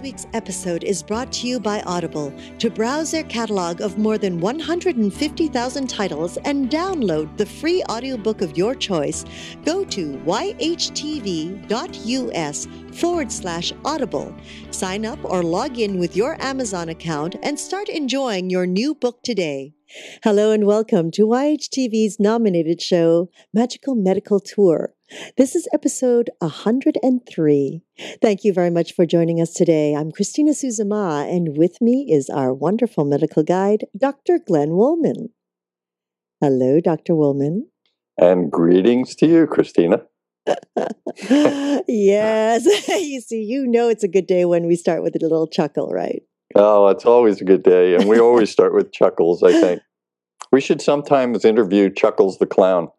This week's episode is brought to you by Audible. To browse their catalog of more than 150,000 titles and download the free audiobook of your choice, go to yhtv.us forward slash audible. Sign up or log in with your Amazon account and start enjoying your new book today. Hello and welcome to YHTV's nominated show, Magical Medical Tour. This is episode 103. Thank you very much for joining us today. I'm Christina Suzuma, and with me is our wonderful medical guide, Dr. Glenn Wollman. Hello, Dr. Wollman. And greetings to you, Christina. yes. you see, you know it's a good day when we start with a little chuckle, right? Oh, it's always a good day. And we always start with chuckles, I think. We should sometimes interview Chuckles the Clown.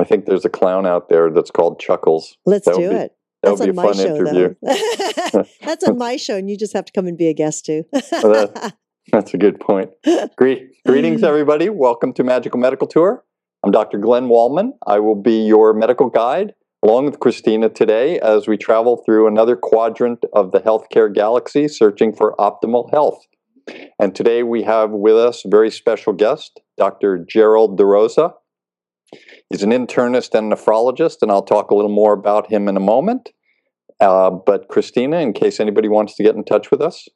I think there's a clown out there that's called Chuckles. Let's That do be- it. That That's would on be a my fun show, interview. That's on my show, and you just have to come and be a guest too. That's a good point. Gre- greetings, everybody. Welcome to Magical Medical Tour. I'm Dr. Glenn Wollman. I will be your medical guide along with Christina today as we travel through another quadrant of the healthcare galaxy searching for optimal health. And today we have with us a very special guest, Dr. Gerald Da Roza. He's an internist and nephrologist, and I'll talk a little more about him in a moment. Uh, but Christina, in case anybody wants to get in touch with us,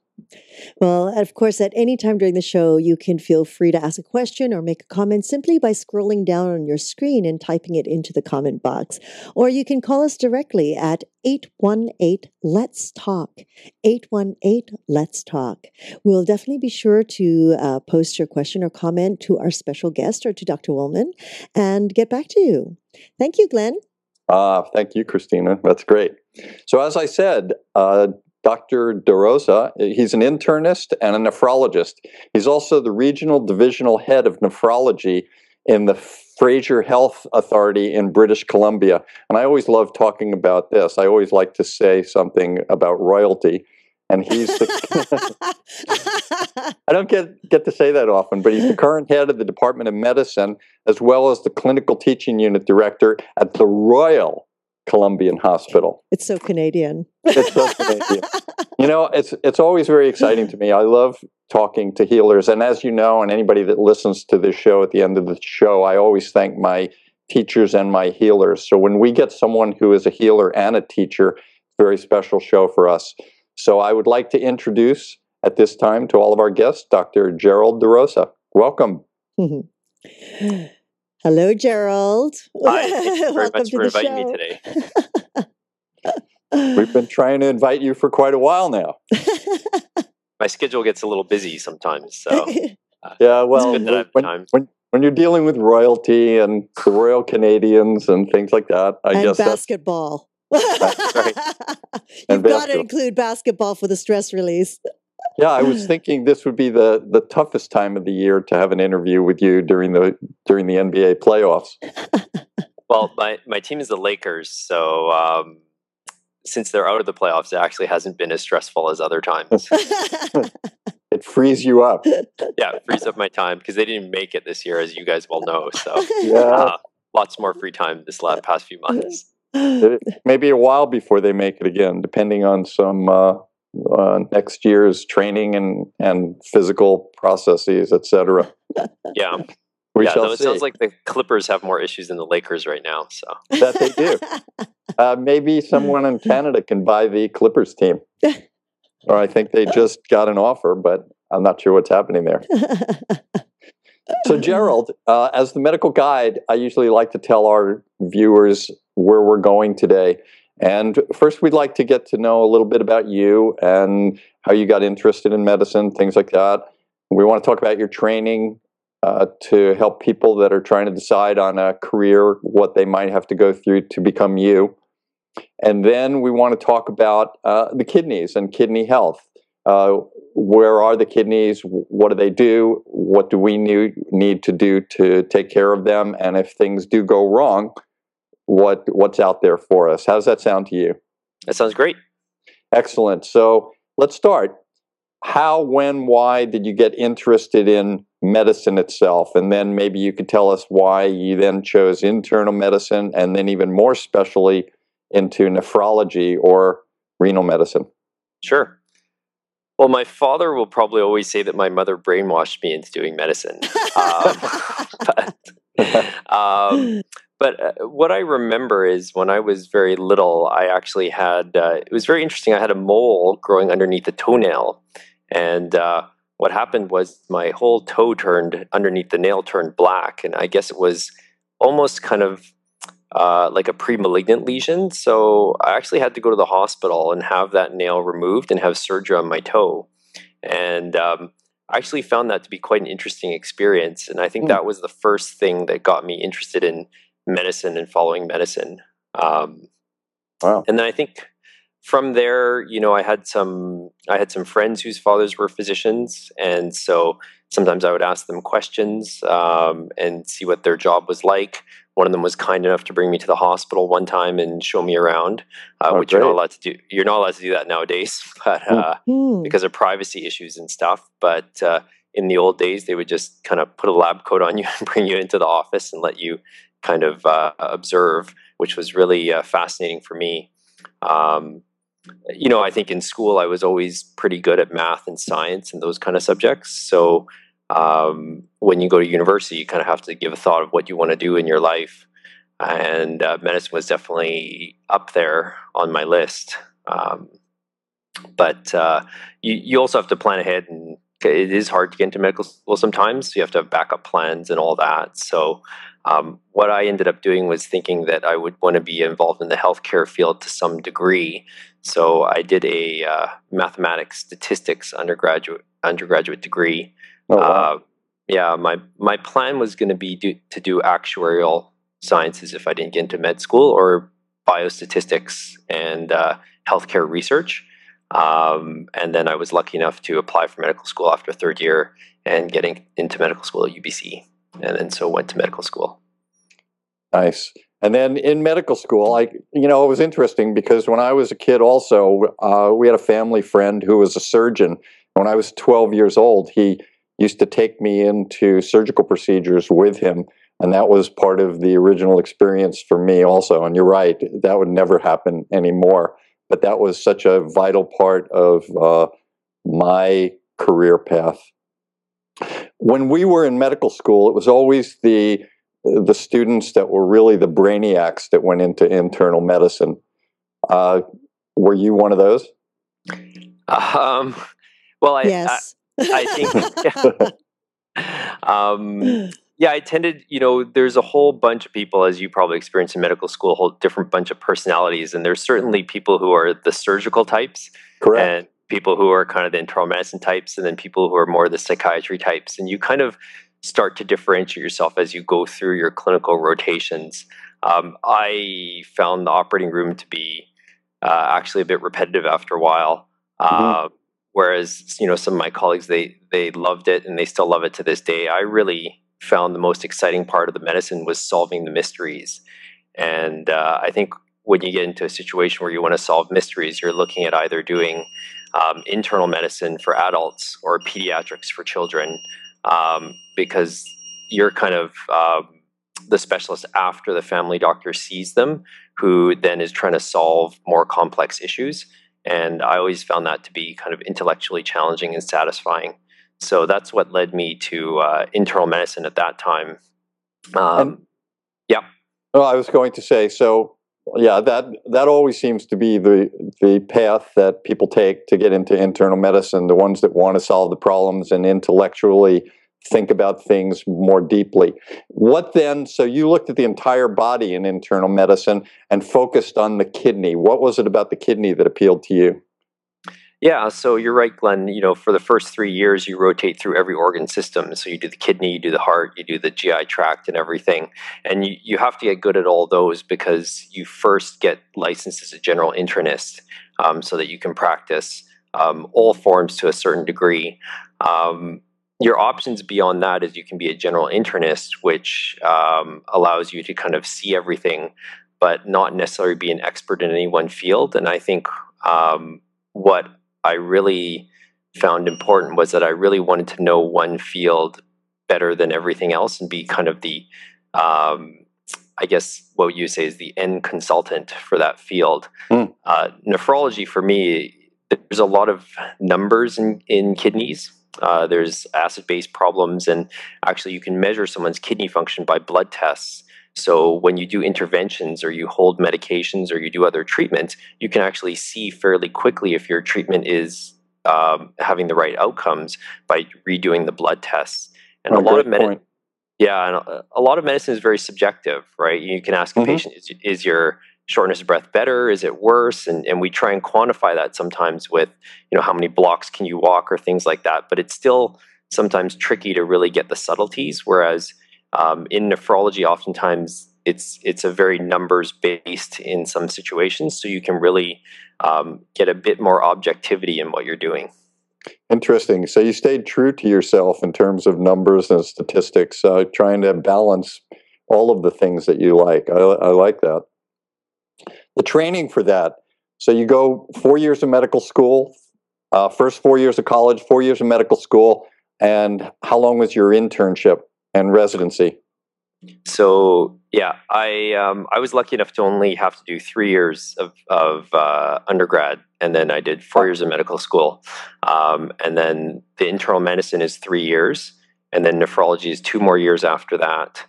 Well, of course, at any time during the show, you can feel free to ask a question or make a comment simply by scrolling down on your screen and typing it into the comment box. Or you can call us directly at 818 Let's Talk. 818 Let's Talk. We'll definitely be sure to uh, post your question or comment to our special guest or to Dr. Wollman and get back to you. Thank you, Glenn. Ah, thank you, Christina. That's great. So, as I said, uh, Dr. Da Roza, he's an internist and a nephrologist. He's also the regional divisional head of nephrology in the Fraser Health Authority in British Columbia. And I always love talking about this. I always like to say something about royalty. And he's the, I don't get, get to say that often, but he's the current head of the Department of Medicine as well as the clinical teaching unit director at the Royal Columbian Hospital. it's so Canadian. It's so Canadian. You know, it's it's always very exciting to me. I love talking to healers, and as you know, and anybody that listens to this show at the end of the show, I always thank my teachers and my healers. So when we get someone who is a healer and a teacher, very special show for us. So I would like to introduce at this time to all of our guests, Dr. Gerald Da Roza. Welcome. Hello, Gerald. Hi, thank you very Welcome much to for the inviting me show. today. We've been trying to invite you for quite a while now. My schedule gets a little busy sometimes, so uh, Yeah, well, good that I have when, time. when when you're dealing with royalty and the Royal Canadians and things like that, I and guess that's basketball. right. You've And got to include basketball for the stress release. Yeah. I was thinking this would be the the toughest time of the year to have an interview with you during the during the NBA playoffs. well, my, my team is the Lakers, so um, since they're out of the playoffs, it actually hasn't been as stressful as other times. It frees you up. yeah, it frees up my time because they didn't make it this year, as you guys well know. So Yeah, uh, lots more free time this last past few months. maybe a while before they make it again, depending on some uh, uh, next year's training and and physical processes, etc. Yeah, We yeah. shall it see. sounds like the Clippers have more issues than the Lakers right now. So that they do. Uh, maybe someone in Canada can buy the Clippers team. Or I think they just got an offer, but I'm not sure what's happening there. So, Gerald, uh, as the medical guide, I usually like to tell our viewers where we're going today. And first, we'd like to get to know a little bit about you and how you got interested in medicine, things like that. We want to talk about your training uh, to help people that are trying to decide on a career, what they might have to go through to become you. And then we want to talk about uh, the kidneys and kidney health. Uh, where are the kidneys? What do they do? What do we need, need to do to take care of them? And if things do go wrong, what what's out there for us? How does that sound to you? that sounds great. Excellent. So let's start. How, when, why did you get interested in medicine itself? And then maybe you could tell us why you then chose internal medicine and then even more specially into nephrology or renal medicine. Sure. Well, my father will probably always say that my mother brainwashed me into doing medicine. um, but, um, but uh, what I remember is when I was very little, I actually had, uh, it was very interesting. I had a mole growing underneath the toenail. And uh, what happened was my whole toe turned underneath the nail turned black. And I guess it was almost kind of uh, like a pre-malignant lesion. So I actually had to go to the hospital and have that nail removed and have surgery on my toe. And um, I actually found that to be quite an interesting experience. And I think mm. that was the first thing that got me interested in medicine and following medicine. Um, wow. And then I think from there, you know, I had some I had some friends whose fathers were physicians, and so sometimes I would ask them questions um, and see what their job was like. One of them was kind enough to bring me to the hospital one time and show me around, uh, oh, which great. you're not allowed to do. You're not allowed to do that nowadays, but uh, mm-hmm. because of privacy issues and stuff. But uh, in the old days, they would just kind of put a lab coat on you and bring you into the office and let you kind of uh, observe, which was really uh, fascinating for me. Um, you know, I think in school I was always pretty good at math and science and those kind of subjects. So um, when you go to university, you kind of have to give a thought of what you want to do in your life. And uh, medicine was definitely up there on my list. Um, but uh, you, you also have to plan ahead, and it is hard to get into medical school sometimes. So you have to have backup plans and all that. So um, what I ended up doing was thinking that I would want to be involved in the healthcare field to some degree. So I did a uh, mathematics statistics undergraduate undergraduate degree Oh, wow. uh, yeah, my my plan was going to be do, to do actuarial sciences if I didn't get into med school or biostatistics and uh, healthcare research. Um, and then I was lucky enough to apply for medical school after third year and getting into medical school at UBC, and then so went to medical school. Nice. And then in medical school, I, you know, it was interesting because when I was a kid, also, uh, we had a family friend who was a surgeon. When I was 12 years old, he used to take me into surgical procedures with him. And that was part of the original experience for me, also. And you're right, that would never happen anymore. But that was such a vital part of uh, my career path. When we were in medical school, it was always the the students that were really the brainiacs that went into internal medicine. Uh, were you one of those? Um, well, I, yes. I think. um, yeah, I tended, you know, there's a whole bunch of people, as you probably experienced in medical school, a whole different bunch of personalities. And there's certainly people who are the surgical types. Correct. And people who are kind of the internal medicine types, and then people who are more the psychiatry types. And you kind of start to differentiate yourself as you go through your clinical rotations. Um, I found the operating room to be uh, actually a bit repetitive after a while. Mm-hmm. Uh, Whereas, you know, some of my colleagues they they loved it and they still love it to this day. I really found the most exciting part of the medicine was solving the mysteries. And uh, I think when you get into a situation where you want to solve mysteries, you're looking at either doing um, internal medicine for adults or pediatrics for children, um, because you're kind of um, the specialist after the family doctor sees them, who then is trying to solve more complex issues. And I always found that to be kind of intellectually challenging and satisfying. So that's what led me to uh, internal medicine at that time. Um, yeah. Well, I was going to say so. Yeah, that that always seems to be the the path that people take to get into internal medicine. The ones that want to solve the problems and intellectually think about things more deeply. What then? So you looked at the entire body in internal medicine and focused on the kidney. What was it about the kidney that appealed to you? Yeah, so you're right, Glenn. You know, for the first three years, you rotate through every organ system. So you do the kidney, you do the heart, you do the GI tract, and everything. And you, you have to get good at all those because you first get licensed as a general internist um, so that you can practice um, all forms to a certain degree. Um, your options beyond that is you can be a general internist, which um, allows you to kind of see everything, but not necessarily be an expert in any one field. And I think um, what I really found important was that I really wanted to know one field better than everything else and be kind of the, um, I guess, what you say is the end consultant for that field. Mm. Uh, nephrology for me there's a lot of numbers in, in kidneys. Uh, there's acid base problems, and actually, you can measure someone's kidney function by blood tests. So, when you do interventions or you hold medications or you do other treatments, you can actually see fairly quickly if your treatment is um, having the right outcomes by redoing the blood tests. And Oh, a lot of medi- point. yeah, and a, a lot of medicine is very subjective, right? You can ask a Mhm. patient, is, is your shortness of breath better? Is it worse? And, and we try and quantify that sometimes with, you know, how many blocks can you walk or things like that. But it's still sometimes tricky to really get the subtleties. Whereas um, in nephrology, oftentimes it's it's a very numbers based in some situations, so you can really um, get a bit more objectivity in what you're doing. Interesting. So you stayed true to yourself in terms of numbers and statistics, uh, trying to balance all of the things that you like. I, I like that. The training for that. So you go four years of medical school, uh, first four years of college, four years of medical school, and how long was your internship and residency? So yeah, I um, I was lucky enough to only have to do three years of of uh, undergrad, and then I did four years of medical school, um, and then the internal medicine is three years, and then nephrology is two more years after that.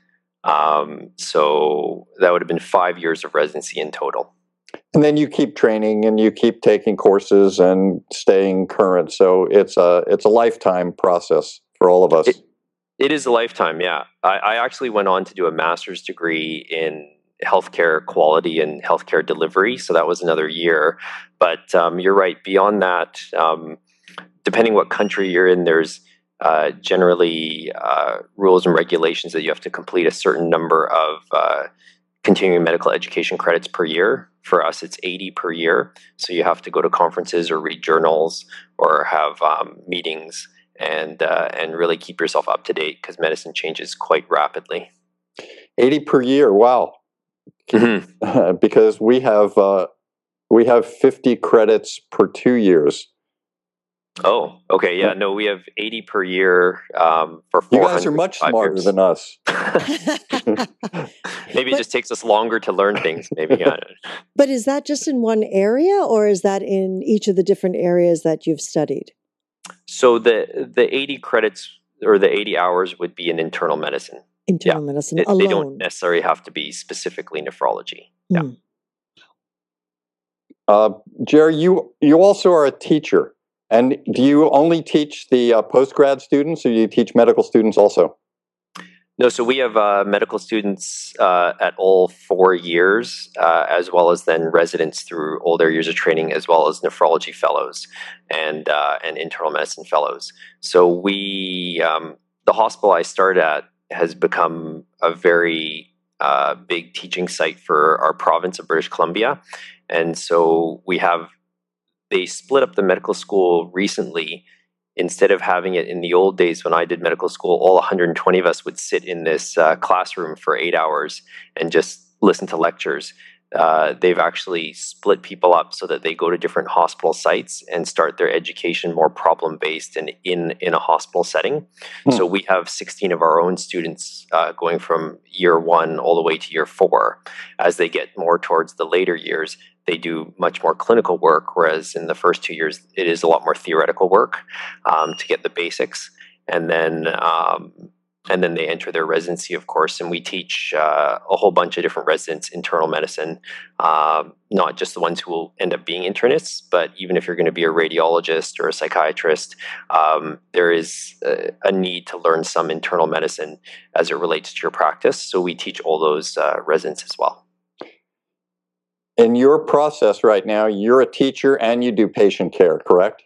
Um, so that would have been five years of residency in total. And then you keep training and you keep taking courses and staying current. So it's a it's a lifetime process for all of us. It- It is a lifetime, yeah. I, I actually went on to do a master's degree in healthcare quality and healthcare delivery, so that was another year. But um, you're right. Beyond that, um, depending what country you're in, there's uh, generally uh, rules and regulations that you have to complete a certain number of uh, continuing medical education credits per year. For us, it's 80 per year. So you have to go to conferences or read journals or have um, meetings and uh, and really keep yourself up to date because medicine changes quite rapidly. 80 per year. Wow. because we have uh, we have 50 credits per 2 years. Oh, okay, yeah, no, we have eighty per year um, for You guys are much smarter than us. maybe But- it just takes us longer to learn things. Maybe. But is that just in one area or is that in each of the different areas that you've studied? So the the eighty credits or the eighty hours would be in internal medicine. Internal medicine It- alone. they don't necessarily have to be specifically nephrology. yeah. Mm. Uh, Jerry, you you also are a teacher, and do you only teach the uh, post grad students, or do you teach medical students also? No, so we have uh, medical students uh, at all four years, uh, as well as then residents through all their years of training, as well as nephrology fellows and uh, and internal medicine fellows. So we, um, the hospital I started at, has become a very uh, big teaching site for our province of British Columbia, and so we have. They split up the medical school recently instead of having it in the old days when I did medical school, all 120 of us would sit in this uh, classroom for eight hours and just listen to lectures. Uh, they've actually split people up so that they go to different hospital sites and start their education more problem based and in in a hospital setting. Hmm. So we have 16 of our own students uh, going from year one all the way to year four. As they get more towards the later years, they do much more clinical work, whereas in the first two years, it is a lot more theoretical work um, to get the basics, and then um, and then they enter their residency, of course. And we teach uh, a whole bunch of different residents internal medicine, um, not just the ones who will end up being internists, but even if you're going to be a radiologist or a psychiatrist, um, there is a, a need to learn some internal medicine as it relates to your practice. So we teach all those uh, residents as well. In your process right now, you're a teacher and you do patient care, correct?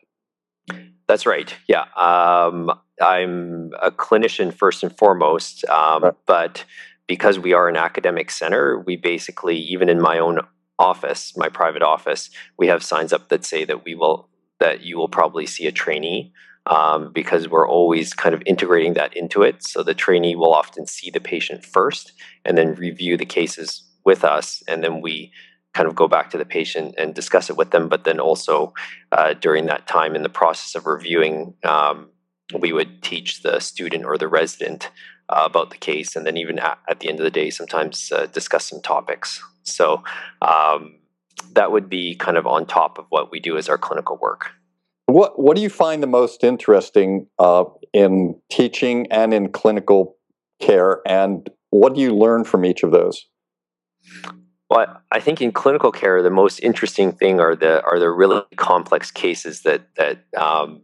That's right. Yeah. Um, I'm a clinician first and foremost, um, Right. but because we are an academic center, we basically, even in my own office, my private office, we have signs up that say that we will, that you will probably see a trainee. Um, because we're always kind of integrating that into it. So the trainee will often see the patient first and then review the cases with us. And then we kind of go back to the patient and discuss it with them. But then also uh, during that time in the process of reviewing, um, we would teach the student or the resident uh, about the case, and then even at, at the end of the day, sometimes uh, discuss some topics. So, um, that would be kind of on top of what we do as our clinical work. What What do you find the most interesting uh, in teaching and in clinical care, and what do you learn from each of those? Well, I think in clinical care, the most interesting thing are the are the really complex cases that that um,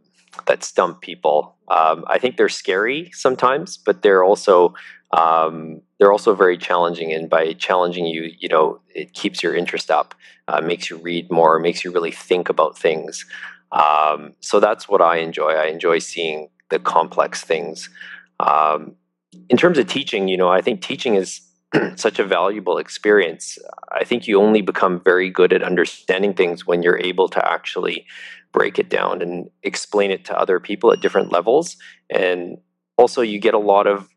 that stump people. Um, I think they're scary sometimes, but they're also um, they're also very challenging. And by challenging you, you know, it keeps your interest up, uh, makes you read more, makes you really think about things. Um, so that's what I enjoy. I enjoy seeing the complex things. Um, in terms of teaching, you know, I think teaching is such a valuable experience. I think you only become very good at understanding things when you're able to actually break it down and explain it to other people at different levels. And also, you get a lot of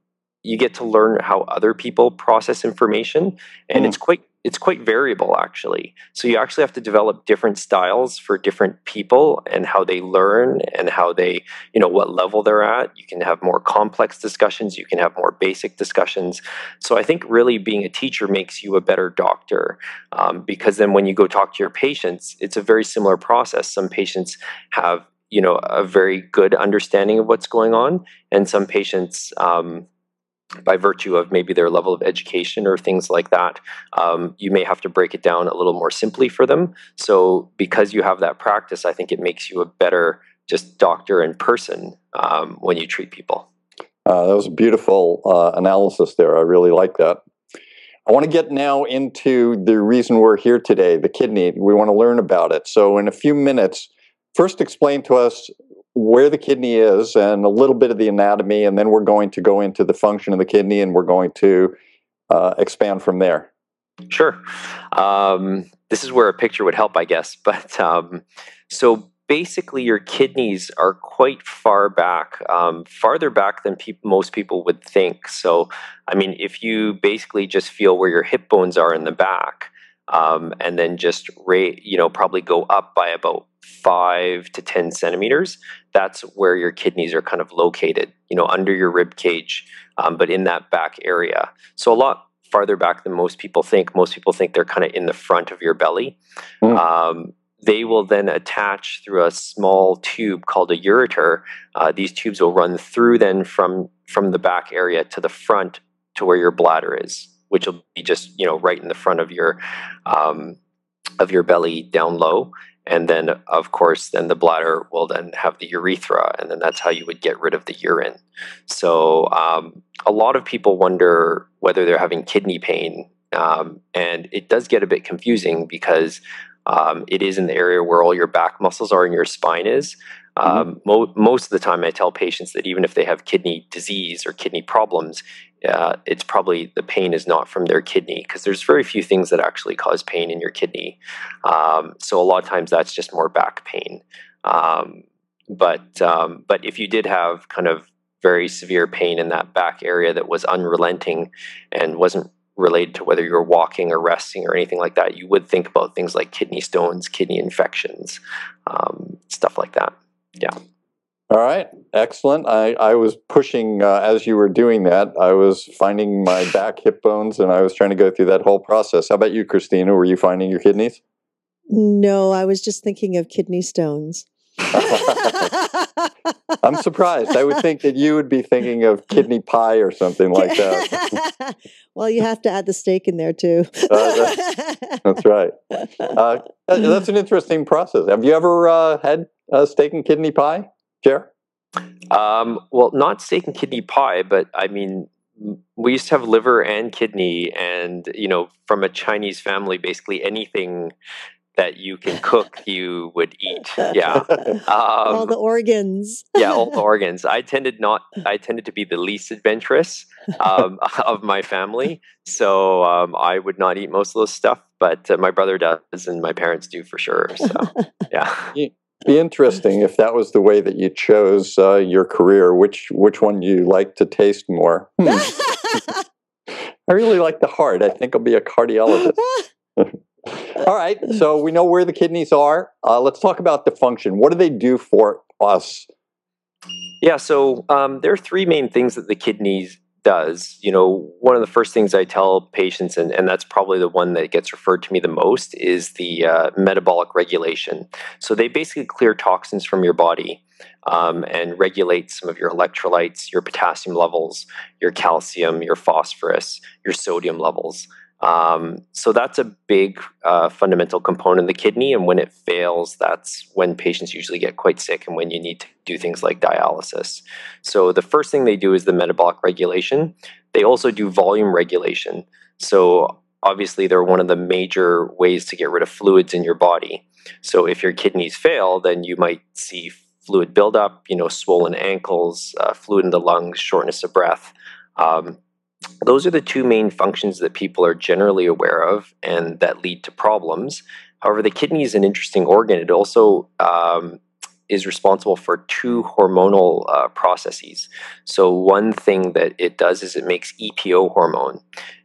you get to learn how other people process information, and mm. it's quite it's quite variable actually. So you actually have to develop different styles for different people and how they learn and how they, you know, what level they're at. You can have more complex discussions, you can have more basic discussions. So I think really being a teacher makes you a better doctor um, because then when you go talk to your patients, it's a very similar process. Some patients have you know a very good understanding of what's going on and some patients um, by virtue of maybe their level of education or things like that, um, you may have to break it down a little more simply for them. So, because you have that practice, I think it makes you a better just doctor in person um, when you treat people. Uh, that was a beautiful uh, analysis there. I really like that. I want to get now into the reason we're here today the kidney. We want to learn about it. So, in a few minutes, first explain to us where the kidney is and a little bit of the anatomy, and then we're going to go into the function of the kidney and we're going to uh, expand from there. Sure. Um, this is where a picture would help, I guess. But um, so basically, your kidneys are quite far back, um, farther back than pe- most people would think. So, I mean, if you basically just feel where your hip bones are in the back, um, and then just rate, you know, probably go up by about five to 10 centimeters, that's where your kidneys are kind of located, you know, under your rib cage, um, but in that back area. So a lot farther back than most people think. Most people think they're kind of in the front of your belly. Mm. Um, they will then attach through a small tube called a ureter. Uh, these tubes will run through then from from the back area to the front to where your bladder is, which will be just you know right in the front of your um, of your belly down low. And then of course then the bladder will then have the urethra and then that's how you would get rid of the urine. So um, a lot of people wonder whether they're having kidney pain um, and it does get a bit confusing because um, it is in the area where all your back muscles are and your spine is Mm-hmm. Um, mo- most of the time, I tell patients that even if they have kidney disease or kidney problems, uh, it's probably the pain is not from their kidney because there's very few things that actually cause pain in your kidney. Um, so a lot of times that's just more back pain. Um, but um, but if you did have kind of very severe pain in that back area that was unrelenting and wasn't related to whether you're walking or resting or anything like that, you would think about things like kidney stones, kidney infections, um, stuff like that. Yeah. All right, excellent. I, I was pushing uh, as you were doing that. I was finding my back hip bones and I was trying to go through that whole process. How about you, Christina? Were you finding your kidneys? No, I was just thinking of kidney stones. I'm surprised. I would think that you would be thinking of kidney pie or something like that. well, you have to add the steak in there too. uh, that's, that's, right. Uh, that's an interesting process. Have you ever uh, had uh, steak and kidney pie, Jer? Um, well, not steak and kidney pie, but I mean, we used to have liver and kidney, and you know, from a Chinese family, basically anything that you can cook, you would eat. Yeah, um, all the organs. yeah, all the organs. I tended not. I tended to be the least adventurous um, of my family, so um, I would not eat most of those stuff. But uh, my brother does, and my parents do for sure. So, yeah be interesting if that was the way that you chose uh, your career. Which which one you like to taste more? Hmm. I really like the heart. I think I'll be a cardiologist. All right, so we know where the kidneys are. Uh, let's talk about the function. What do they do for us? Yeah, so um, there are three main things that the kidneys does, you know, one of the first things I tell patients, and, and that's probably the one that gets referred to me the most, is the uh, metabolic regulation. So they basically clear toxins from your body um, and regulate some of your electrolytes, your potassium levels, your calcium, your phosphorus, your sodium levels. Um, so that's a big uh, fundamental component of the kidney. And when it fails, that's when patients usually get quite sick and when you need to do things like dialysis. So the first thing they do is the metabolic regulation. They also do volume regulation. So obviously, they're one of the major ways to get rid of fluids in your body. So if your kidneys fail, then you might see fluid buildup, you know, swollen ankles, uh, fluid in the lungs, shortness of breath. Um, those are the two main functions that people are generally aware of and that lead to problems. However, the kidney is an interesting organ. It also um, is responsible for two hormonal uh, processes. So, one thing that it does is it makes EPO hormone.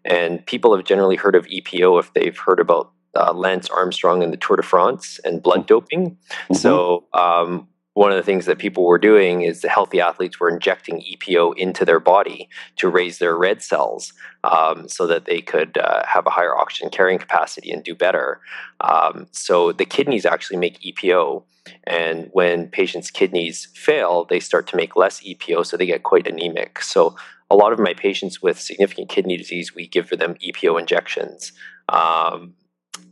And people have generally heard of EPO if they've heard about uh, Lance Armstrong and the Tour de France and blood mm-hmm. doping. Mm-hmm. So, um, one of the things that people were doing is the healthy athletes were injecting EPO into their body to raise their red cells um, so that they could uh, have a higher oxygen carrying capacity and do better. Um, so the kidneys actually make EPO. And when patients' kidneys fail, they start to make less EPO, so they get quite anemic. So a lot of my patients with significant kidney disease, we give them EPO injections. Um,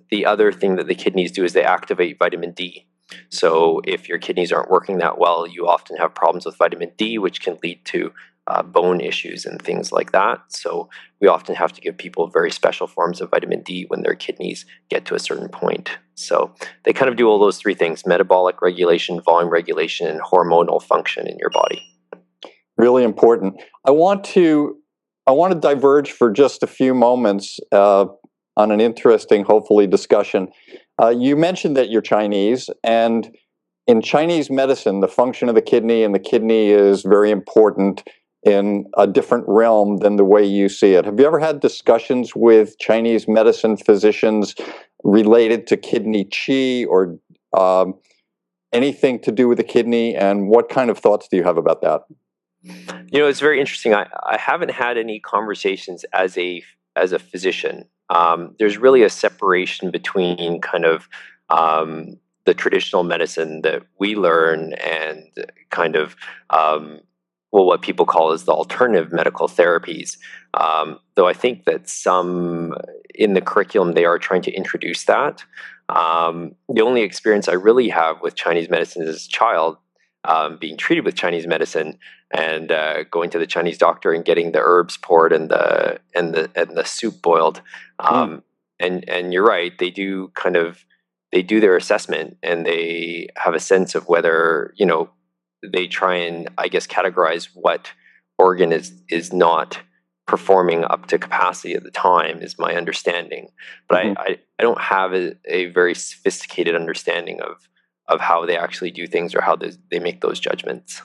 the other thing that the kidneys do is they activate vitamin D. So, if your kidneys aren't working that well, you often have problems with vitamin D, which can lead to uh, bone issues and things like that. So, we often have to give people very special forms of vitamin D when their kidneys get to a certain point. So, they kind of do all those three things metabolic regulation, volume regulation, and hormonal function in your body. Really important. I want to I want to diverge for just a few moments uh, on an interesting, hopefully, discussion uh, you mentioned that you're Chinese, and in Chinese medicine, the function of the kidney and the kidney is very important in a different realm than the way you see it. Have you ever had discussions with Chinese medicine physicians related to kidney qi or um, anything to do with the kidney? And what kind of thoughts do you have about that? You know, it's very interesting. I, I haven't had any conversations as a as a physician um, there's really a separation between kind of um, the traditional medicine that we learn and kind of um, well what people call as the alternative medical therapies. Um, though i think that some in the curriculum they are trying to introduce that. Um, the only experience i really have with chinese medicine as a child um, being treated with Chinese medicine and uh, going to the Chinese doctor and getting the herbs poured and the and the and the soup boiled. Hmm. Um, mm. And and you're right, they do kind of they do their assessment and they have a sense of whether you know they try and I guess categorize what organ is is not performing up to capacity at the time is my understanding but mm-hmm. I, I, I don't have a, a very sophisticated understanding of of how they actually do things or how they, they make those judgments.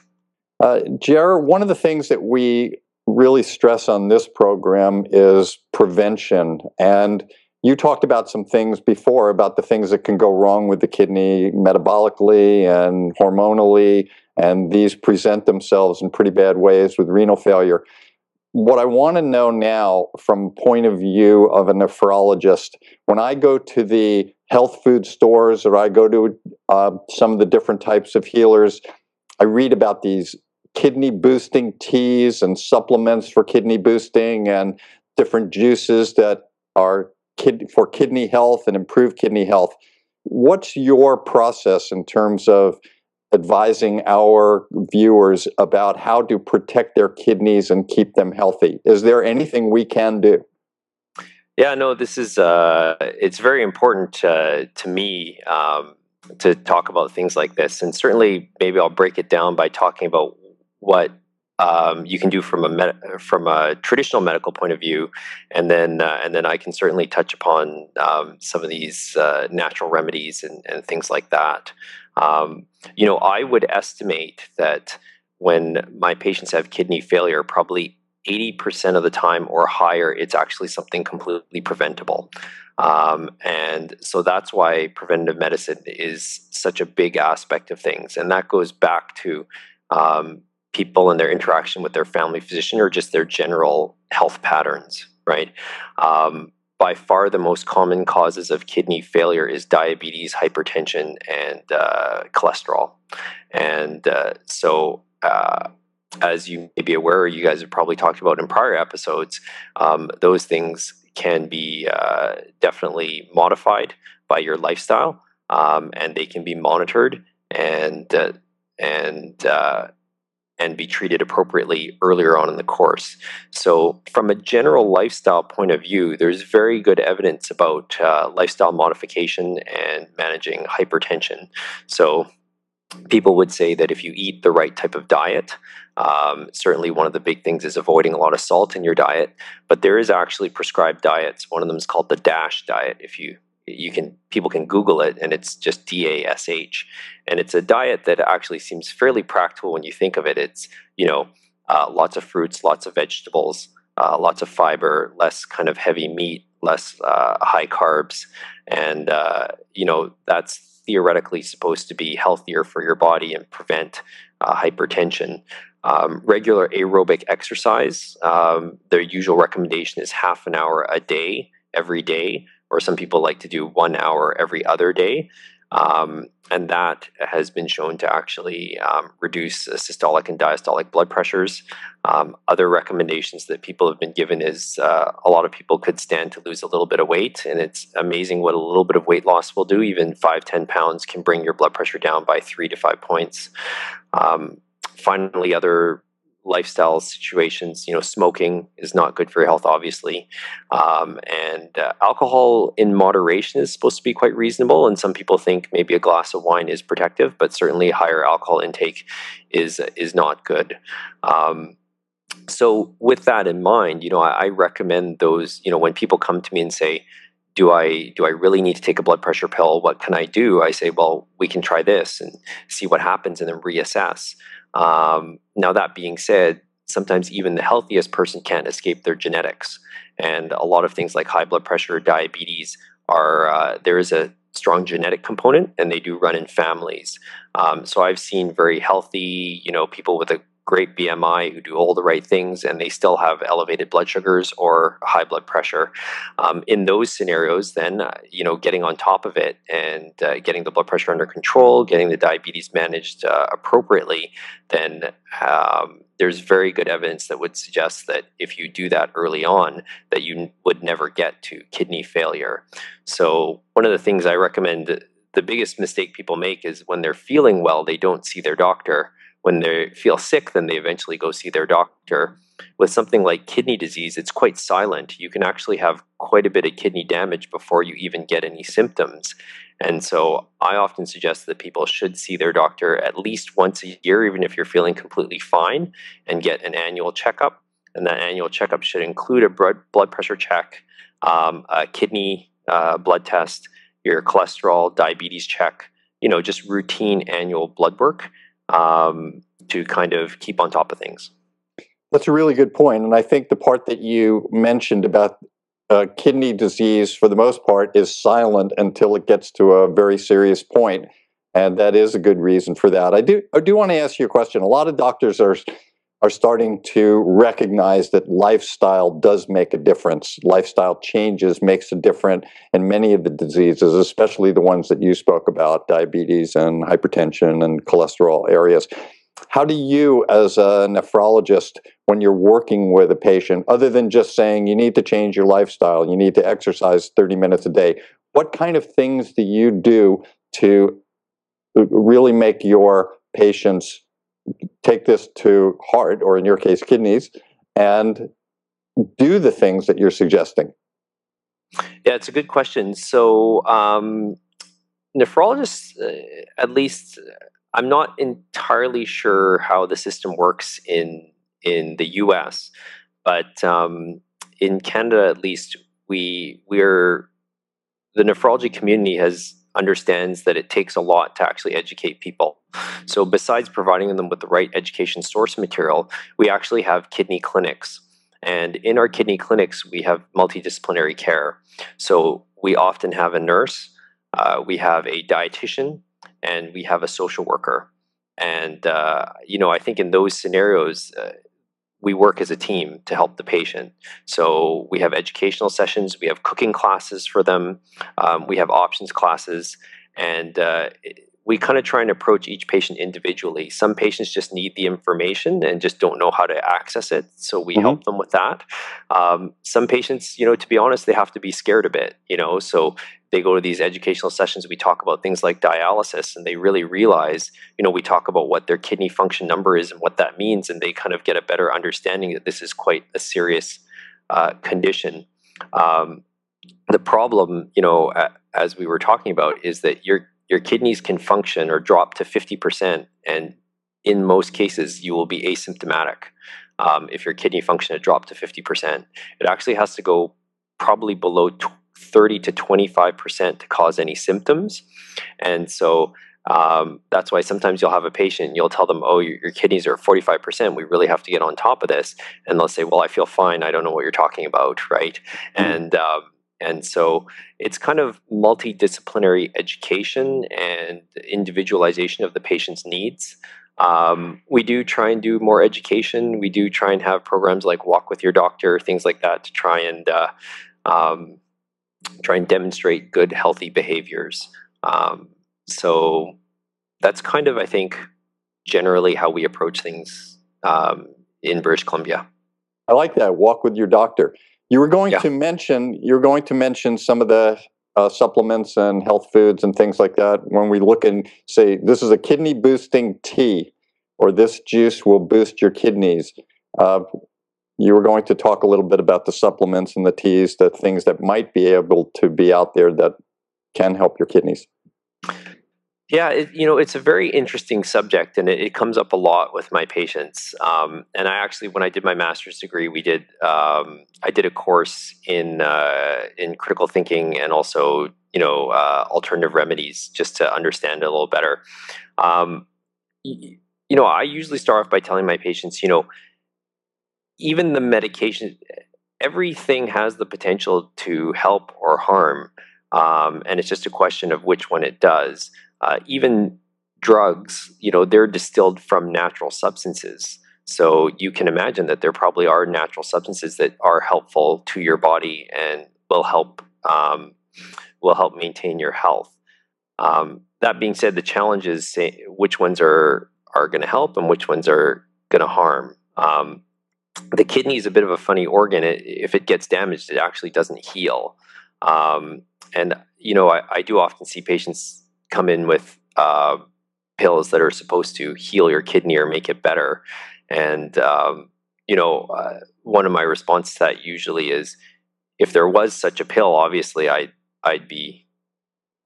Uh, Jared, one of the things that we really stress on this program is prevention. And you talked about some things before about the things that can go wrong with the kidney metabolically and hormonally, and these present themselves in pretty bad ways with renal failure. What I want to know now, from point of view of a nephrologist, when I go to the health food stores or I go to uh, some of the different types of healers, I read about these kidney boosting teas and supplements for kidney boosting and different juices that are kid- for kidney health and improve kidney health. What's your process in terms of advising our viewers about how to protect their kidneys and keep them healthy? Is there anything we can do? Yeah, no, this is uh, it's very important to me um, to talk about things like this, and certainly maybe I'll break it down by talking about what um, you can do from a med- from a traditional medical point of view, and then uh, and then I can certainly touch upon um, some of these uh, natural remedies and, and, things like that. Um, you know, I would estimate that when my patients have kidney failure, probably 80% of the time or higher, it's actually something completely preventable. Um, and so that's why preventative medicine is such a big aspect of things. And that goes back to um, people and their interaction with their family physician or just their general health patterns, right? Um, by far the most common causes of kidney failure is diabetes, hypertension, and uh, cholesterol. And uh, so, uh, as you may be aware, you guys have probably talked about in prior episodes, um, those things can be uh, definitely modified by your lifestyle, um, and they can be monitored and uh, and uh, and be treated appropriately earlier on in the course. So, from a general lifestyle point of view, there's very good evidence about uh, lifestyle modification and managing hypertension. So, people would say that if you eat the right type of diet, um, certainly one of the big things is avoiding a lot of salt in your diet, but there is actually prescribed diets. One of them is called the DASH diet. If you you can people can google it and it's just d-a-s-h and it's a diet that actually seems fairly practical when you think of it it's you know uh, lots of fruits lots of vegetables uh, lots of fiber less kind of heavy meat less uh, high carbs and uh, you know that's theoretically supposed to be healthier for your body and prevent uh, hypertension um, regular aerobic exercise um, their usual recommendation is half an hour a day every day or some people like to do one hour every other day. Um, and that has been shown to actually um, reduce systolic and diastolic blood pressures. Um, other recommendations that people have been given is uh, a lot of people could stand to lose a little bit of weight, and it's amazing what a little bit of weight loss will do. Even five, 10 pounds can bring your blood pressure down by three to five points. Um, finally, other lifestyle situations. You know, smoking is not good for your health, obviously, um, and uh, alcohol in moderation is supposed to be quite reasonable. And some people think maybe a glass of wine is protective, but certainly higher alcohol intake is is not good. Um, so, with that in mind, you know, I, I recommend those. You know, when people come to me and say, do I do I really need to take a blood pressure pill? What can I do? I say, well, we can try this and see what happens, and then reassess. Um, now, that being said, sometimes even the healthiest person can't escape their genetics. And a lot of things like high blood pressure, diabetes, are uh, there is a strong genetic component, and they do run in families. Um, so I've seen very healthy, you know, people with a great BMI who do all the right things and they still have elevated blood sugars or high blood pressure. Um, in those scenarios, then, uh, you know, getting on top of it and uh, getting the blood pressure under control, getting the diabetes managed uh, appropriately, then um, there's very good evidence that would suggest that if you do that early on, that you would never get to kidney failure. So, one of the things I recommend the biggest mistake people make is when they're feeling well, they don't see their doctor when they feel sick, then they eventually go see their doctor. With something like kidney disease, it's quite silent. You can actually have quite a bit of kidney damage before you even get any symptoms. And so I often suggest that people should see their doctor at least once a year, even if you're feeling completely fine, and get an annual checkup. And that annual checkup should include a blood pressure check, um, a kidney uh, blood test, your cholesterol, diabetes check, you know, just routine annual blood work um, to kind of keep on top of things. That's a really good point, and I think the part that you mentioned about uh, kidney disease, for the most part, is silent until it gets to a very serious point, and that is a good reason for that. I do I do want to ask you a question. A lot of doctors are are starting to recognize that lifestyle does make a difference. Lifestyle changes makes a difference in many of the diseases, especially the ones that you spoke about, diabetes and hypertension and cholesterol areas. How do you, as a nephrologist, when you're working with a patient, other than just saying you need to change your lifestyle, you need to exercise 30 minutes a day, what kind of things do you do to uh, really make your patients take this to heart, or in your case, kidneys, and do the things that you're suggesting? Yeah, it's a good question. So, um, nephrologists, uh, at least, I'm not entirely sure how the system works in in the U.S., but um, in Canada, at least, we we're the nephrology community has understands that it takes a lot to actually educate people. So, besides providing them with the right education source material, we actually have kidney clinics. And in our kidney clinics, we have multidisciplinary care. So, we often have a nurse, uh, we have a dietitian, and we have a social worker. and uh, you know, I think in those scenarios, uh, we work as a team to help the patient. So we have educational sessions, we have cooking classes for them, um, we have options classes, and uh, we kind of try and approach each patient individually. Some patients just need the information and just don't know how to access it, so we mm-hmm. help them with that. Um, some patients, you know, to be honest, they have to be scared a bit, you know, so they go to these educational sessions. We talk about things like dialysis, and they really realize, you know, we talk about what their kidney function number is and what that means, and they kind of get a better understanding that this is quite a serious uh, condition. Um, the problem, you know, as we were talking about, is that you're your kidneys can function or drop to 50%. And in most cases, you will be asymptomatic um, if your kidney function had dropped to 50%. It actually has to go probably below 30 to 25% to cause any symptoms. And so um, that's why sometimes you'll have a patient, you'll tell them, oh, your, your, kidneys are 45%. We really have to get on top of this. And they'll say, well, I feel fine. I don't know what you're talking about. Right. Mm-hmm. And, um, and so it's kind of multidisciplinary education and individualization of the patient's needs. Um, we do try and do more education. We do try and have programs like Walk with Your Doctor, things like that, to try and uh, um, try and demonstrate good, healthy behaviors. Um, so that's kind of, I think, generally how we approach things um, in British Columbia. I like that. Walk with your doctor. You were going yeah. to mention you're going to mention some of the uh, supplements and health foods and things like that when we look and say this is a kidney boosting tea or this juice will boost your kidneys. Uh, you were going to talk a little bit about the supplements and the teas, the things that might be able to be out there that can help your kidneys. Yeah, it, you know, it's a very interesting subject, and it, it comes up a lot with my patients. Um, and I actually, when I did my master's degree, we did I did a course in uh, in critical thinking and also you know uh, alternative remedies just to understand it a little better. Um, you, you know, I usually start off by telling my patients, you know, even the medication, everything has the potential to help or harm, um, and it's just a question of which one it does. Uh, even drugs, you know, they're distilled from natural substances. So you can imagine that there probably are natural substances that are helpful to your body and will help um, will help maintain your health. Um, that being said, the challenge is say, which ones are are going to help and which ones are going to harm. Um, the kidney is a bit of a funny organ. It, if it gets damaged, it actually doesn't heal. Um, and you know, I, I, do often see patients come in with uh, pills that are supposed to heal your kidney or make it better. And um, you know, uh, one of my responses to that usually is, if there was such a pill, obviously I I'd be,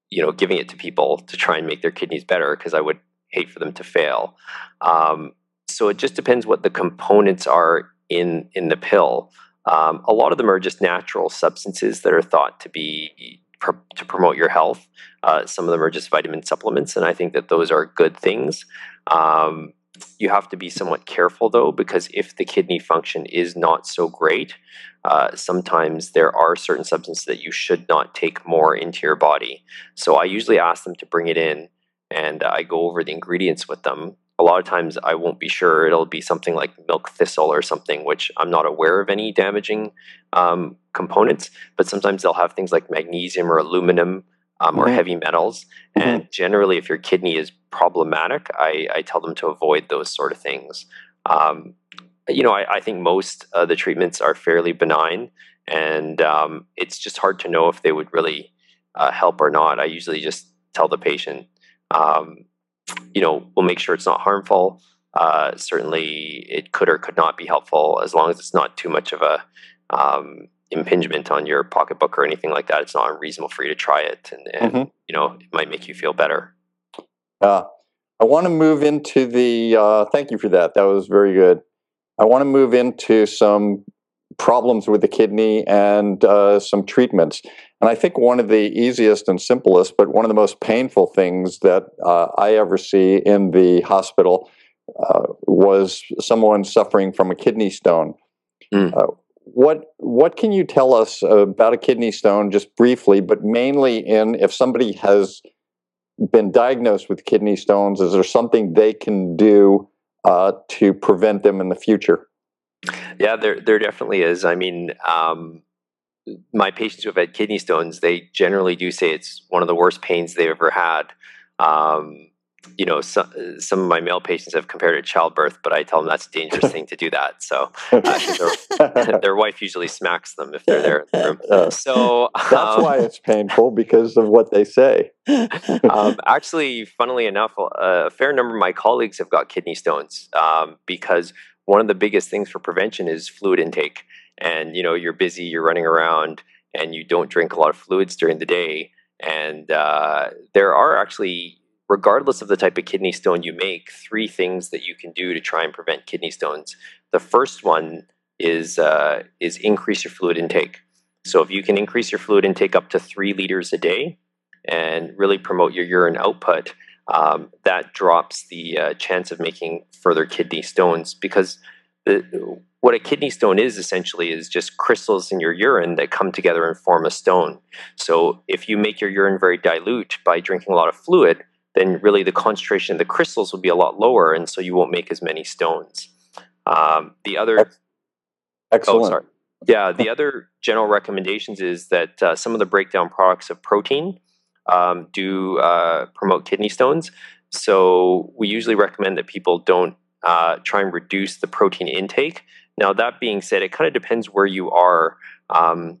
you know, giving it to people to try and make their kidneys better because I would hate for them to fail. Um, so it just depends what the components are in in the pill. Um, a lot of them are just natural substances that are thought to be to promote your health. Uh, some of them are just vitamin supplements, and I think that those are good things. Um, you have to be somewhat careful though, because if the kidney function is not so great, uh, sometimes there are certain substances that you should not take more into your body. So I usually ask them to bring it in, and I go over the ingredients with them a lot of times I won't be sure. It'll be something like milk thistle or something, which I'm not aware of any damaging um, components. But sometimes they'll have things like magnesium or aluminum um, mm-hmm. or heavy metals. Mm-hmm. And generally, if your kidney is problematic, I, I, tell them to avoid those sort of things. Um, you know, I, I, think most of the treatments are fairly benign, and um, it's just hard to know if they would really uh, help or not. I usually just tell the patient, um, you know, we'll make sure it's not harmful. Uh, certainly, it could or could not be helpful as long as it's not too much of a um, impingement on your pocketbook or anything like that. It's not unreasonable for you to try it, and, and mm-hmm. you know, it might make you feel better. Uh, I want to move into the. Uh, thank you for that. That was very good. I want to move into some problems with the kidney and uh, some treatments. And I think one of the easiest and simplest, but one of the most painful things that uh, I ever see in the hospital uh, was someone suffering from a kidney stone. Mm. What what can you tell us about a kidney stone, just briefly, but mainly in if somebody has been diagnosed with kidney stones, is there something they can do uh, to prevent them in the future? Yeah, there there definitely is. I mean, um, my patients who have had kidney stones, they generally do say it's one of the worst pains they've ever had. Um, you know, some, some of my male patients have compared it to childbirth, but I tell them that's a dangerous thing to do that. So uh, their, wife usually smacks them if they're there in the room. Uh, so that's um, why it's painful because of what they say. um, actually, funnily enough, a fair number of my colleagues have got kidney stones um, because one of the biggest things for prevention is fluid intake. And you know, you're busy, you're running around, and you don't drink a lot of fluids during the day. And uh, there are actually regardless of the type of kidney stone you make, three things that you can do to try and prevent kidney stones. The first one is uh, is increase your fluid intake. So if you can increase your fluid intake up to three liters a day and really promote your urine output, um, that drops the uh, chance of making further kidney stones because the, what a kidney stone is essentially is just crystals in your urine that come together and form a stone. So if you make your urine very dilute by drinking a lot of fluid, then really the concentration of the crystals will be a lot lower, and so you won't make as many stones. Um, the other, oh, excellent. Oh, sorry. Yeah, the other general recommendations is that uh, some of the breakdown products of protein um, do uh, promote kidney stones. So we usually recommend that people don't uh, try and reduce the protein intake. Now, that being said, it kind of depends where you are. Um,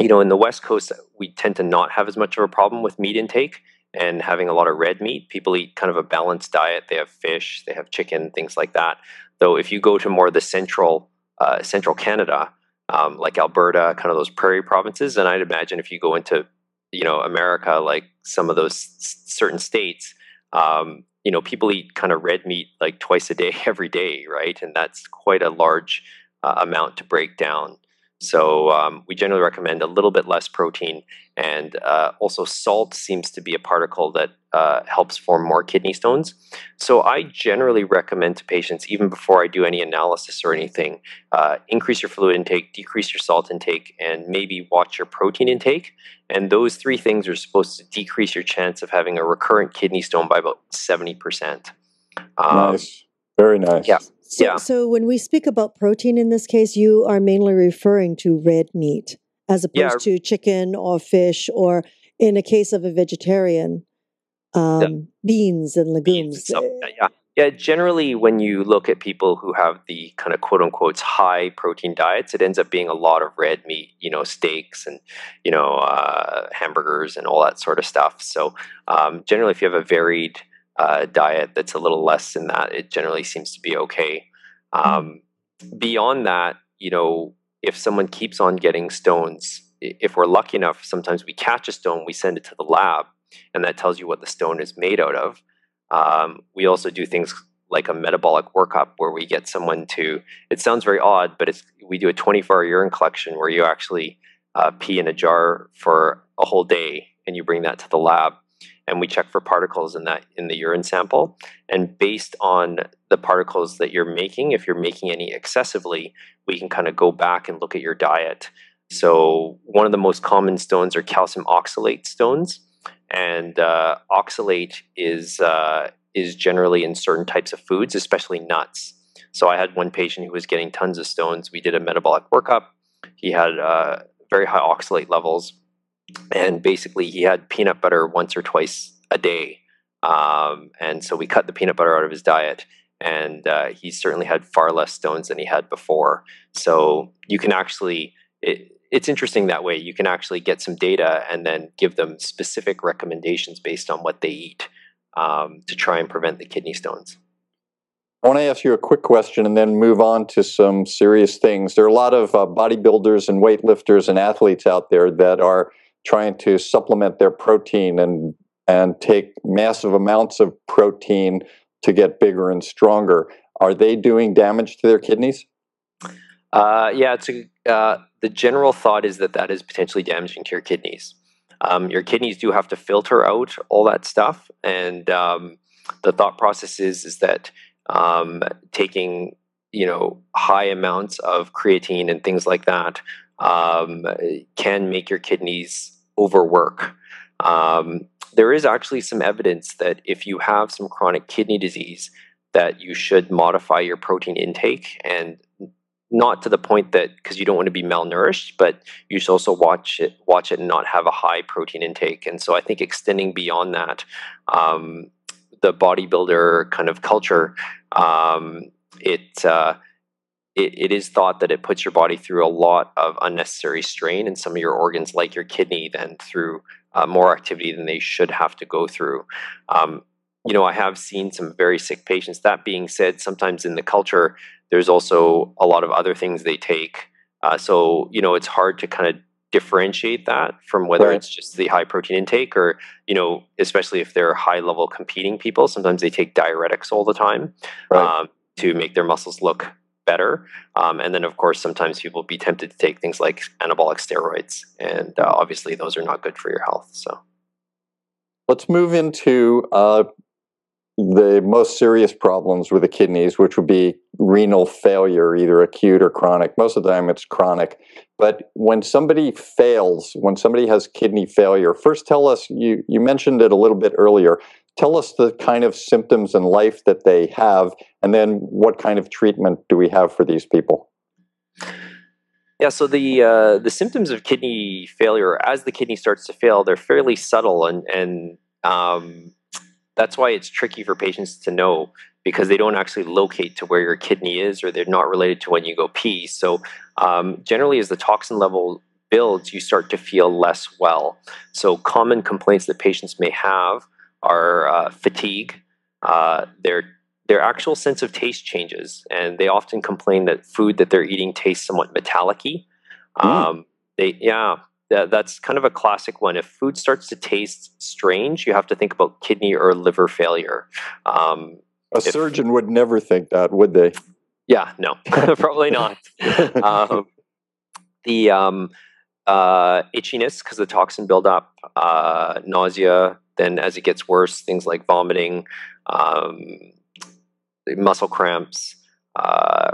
you know, in the West Coast, we tend to not have as much of a problem with meat intake and having a lot of red meat. People eat kind of a balanced diet. They have fish, they have chicken, things like that. Though if you go to more the central uh, central Canada, um, like Alberta, kind of those prairie provinces, and I'd imagine if you go into you know America, like some of those s- certain states, um, you know people eat kind of red meat like twice a day, every day, right? And that's quite a large uh, amount to break down. So um, we generally recommend a little bit less protein, and uh, also salt seems to be a particle that uh, helps form more kidney stones. So I generally recommend to patients, even before I do any analysis or anything, uh, increase your fluid intake, decrease your salt intake, and maybe watch your protein intake. And those three things are supposed to decrease your chance of having a recurrent kidney stone by about seventy percent. Um, nice, very nice. Yeah. So, yeah. so when we speak about protein in this case, you are mainly referring to red meat as opposed yeah. to chicken or fish, or in a case of a vegetarian, um, yeah. beans and legumes. Beans and yeah. Yeah, generally, when you look at people who have the kind of quote unquote high protein diets, it ends up being a lot of red meat, you know, steaks and, you know, uh, hamburgers and all that sort of stuff. So, um, generally, if you have a varied uh, diet that's a little less than that, it generally seems to be okay. Hmm. Um, beyond that, you know, if someone keeps on getting stones, if we're lucky enough, sometimes we catch a stone, we send it to the lab, and that tells you what the stone is made out of. Um, we also do things like a metabolic workup where we get someone to. It sounds very odd, but it's we do a 24-hour urine collection where you actually uh, pee in a jar for a whole day, and you bring that to the lab and we check for particles in that in the urine sample. And based on the particles that you're making if you're making any excessively we can kind of go back and look at your diet. So one of the most common stones are calcium oxalate stones. And uh, oxalate is uh, is generally in certain types of foods especially nuts. So i had one patient who was getting tons of stones. We did a metabolic workup. He had uh, very high oxalate levels and basically he had peanut butter once or twice a day. Um, and so we cut the peanut butter out of his diet, and uh, he certainly had far less stones than he had before. So you can actually, it, it's interesting that way. You can actually get some data and then give them specific recommendations based on what they eat um, to try and prevent the kidney stones. I want to ask you a quick question and then move on to some serious things. There are a lot of uh, bodybuilders and weightlifters and athletes out there that are trying to supplement their protein and and take massive amounts of protein to get bigger and stronger. Are they doing damage to their kidneys? Uh, yeah, it's a, uh, the general thought is that that is potentially damaging to your kidneys. Um, your kidneys do have to filter out all that stuff, and um, the thought process is is that um, taking you know high amounts of creatine and things like that um, can make your kidneys overwork. Um, there is actually some evidence that if you have some chronic kidney disease, that you should modify your protein intake and not to the point that because you don't want to be malnourished, but you should also watch it, watch it, and not have a high protein intake. And so I think extending beyond that, um, the bodybuilder kind of culture, um, it, uh, it it is thought that it puts your body through a lot of unnecessary strain, and some of your organs, like your kidney, then through uh, more activity than they should have to go through. Um, you know, I have seen some very sick patients. That being said, sometimes in the culture, there's also a lot of other things they take. Uh, so, you know, it's hard to kind of differentiate that from whether right. it's just the high protein intake or, you know, especially if they're high level competing people. Sometimes they take diuretics all the time right. um, to make their muscles look better. Um, and then, of course, sometimes people be tempted to take things like anabolic steroids. And uh, obviously, those are not good for your health. So, let's move into uh, the most serious problems with the kidneys, which would be renal failure, either acute or chronic. Most of the time it's chronic. But when somebody fails, when somebody has kidney failure, first tell us, you, you mentioned it a little bit earlier, tell us the kind of symptoms in life that they have, and then what kind of treatment do we have for these people? Yeah, so the uh, the symptoms of kidney failure, as the kidney starts to fail, they're fairly subtle and and um, that's why it's tricky for patients to know because they don't actually locate to where your kidney is or they're not related to when you go pee. So, um, generally, as the toxin level builds, you start to feel less well. So, common complaints that patients may have are uh, fatigue, uh, their their actual sense of taste changes, and they often complain that food that they're eating tastes somewhat metallicy. Mm. Um, they yeah, that, that's kind of a classic one. If food starts to taste strange, you have to think about kidney or liver failure. Um, a if, surgeon would never think that, would they? Yeah, no, probably not. um, the um, uh, itchiness because the toxin buildup, uh, nausea. Then, as it gets worse, things like vomiting, um, muscle cramps, uh,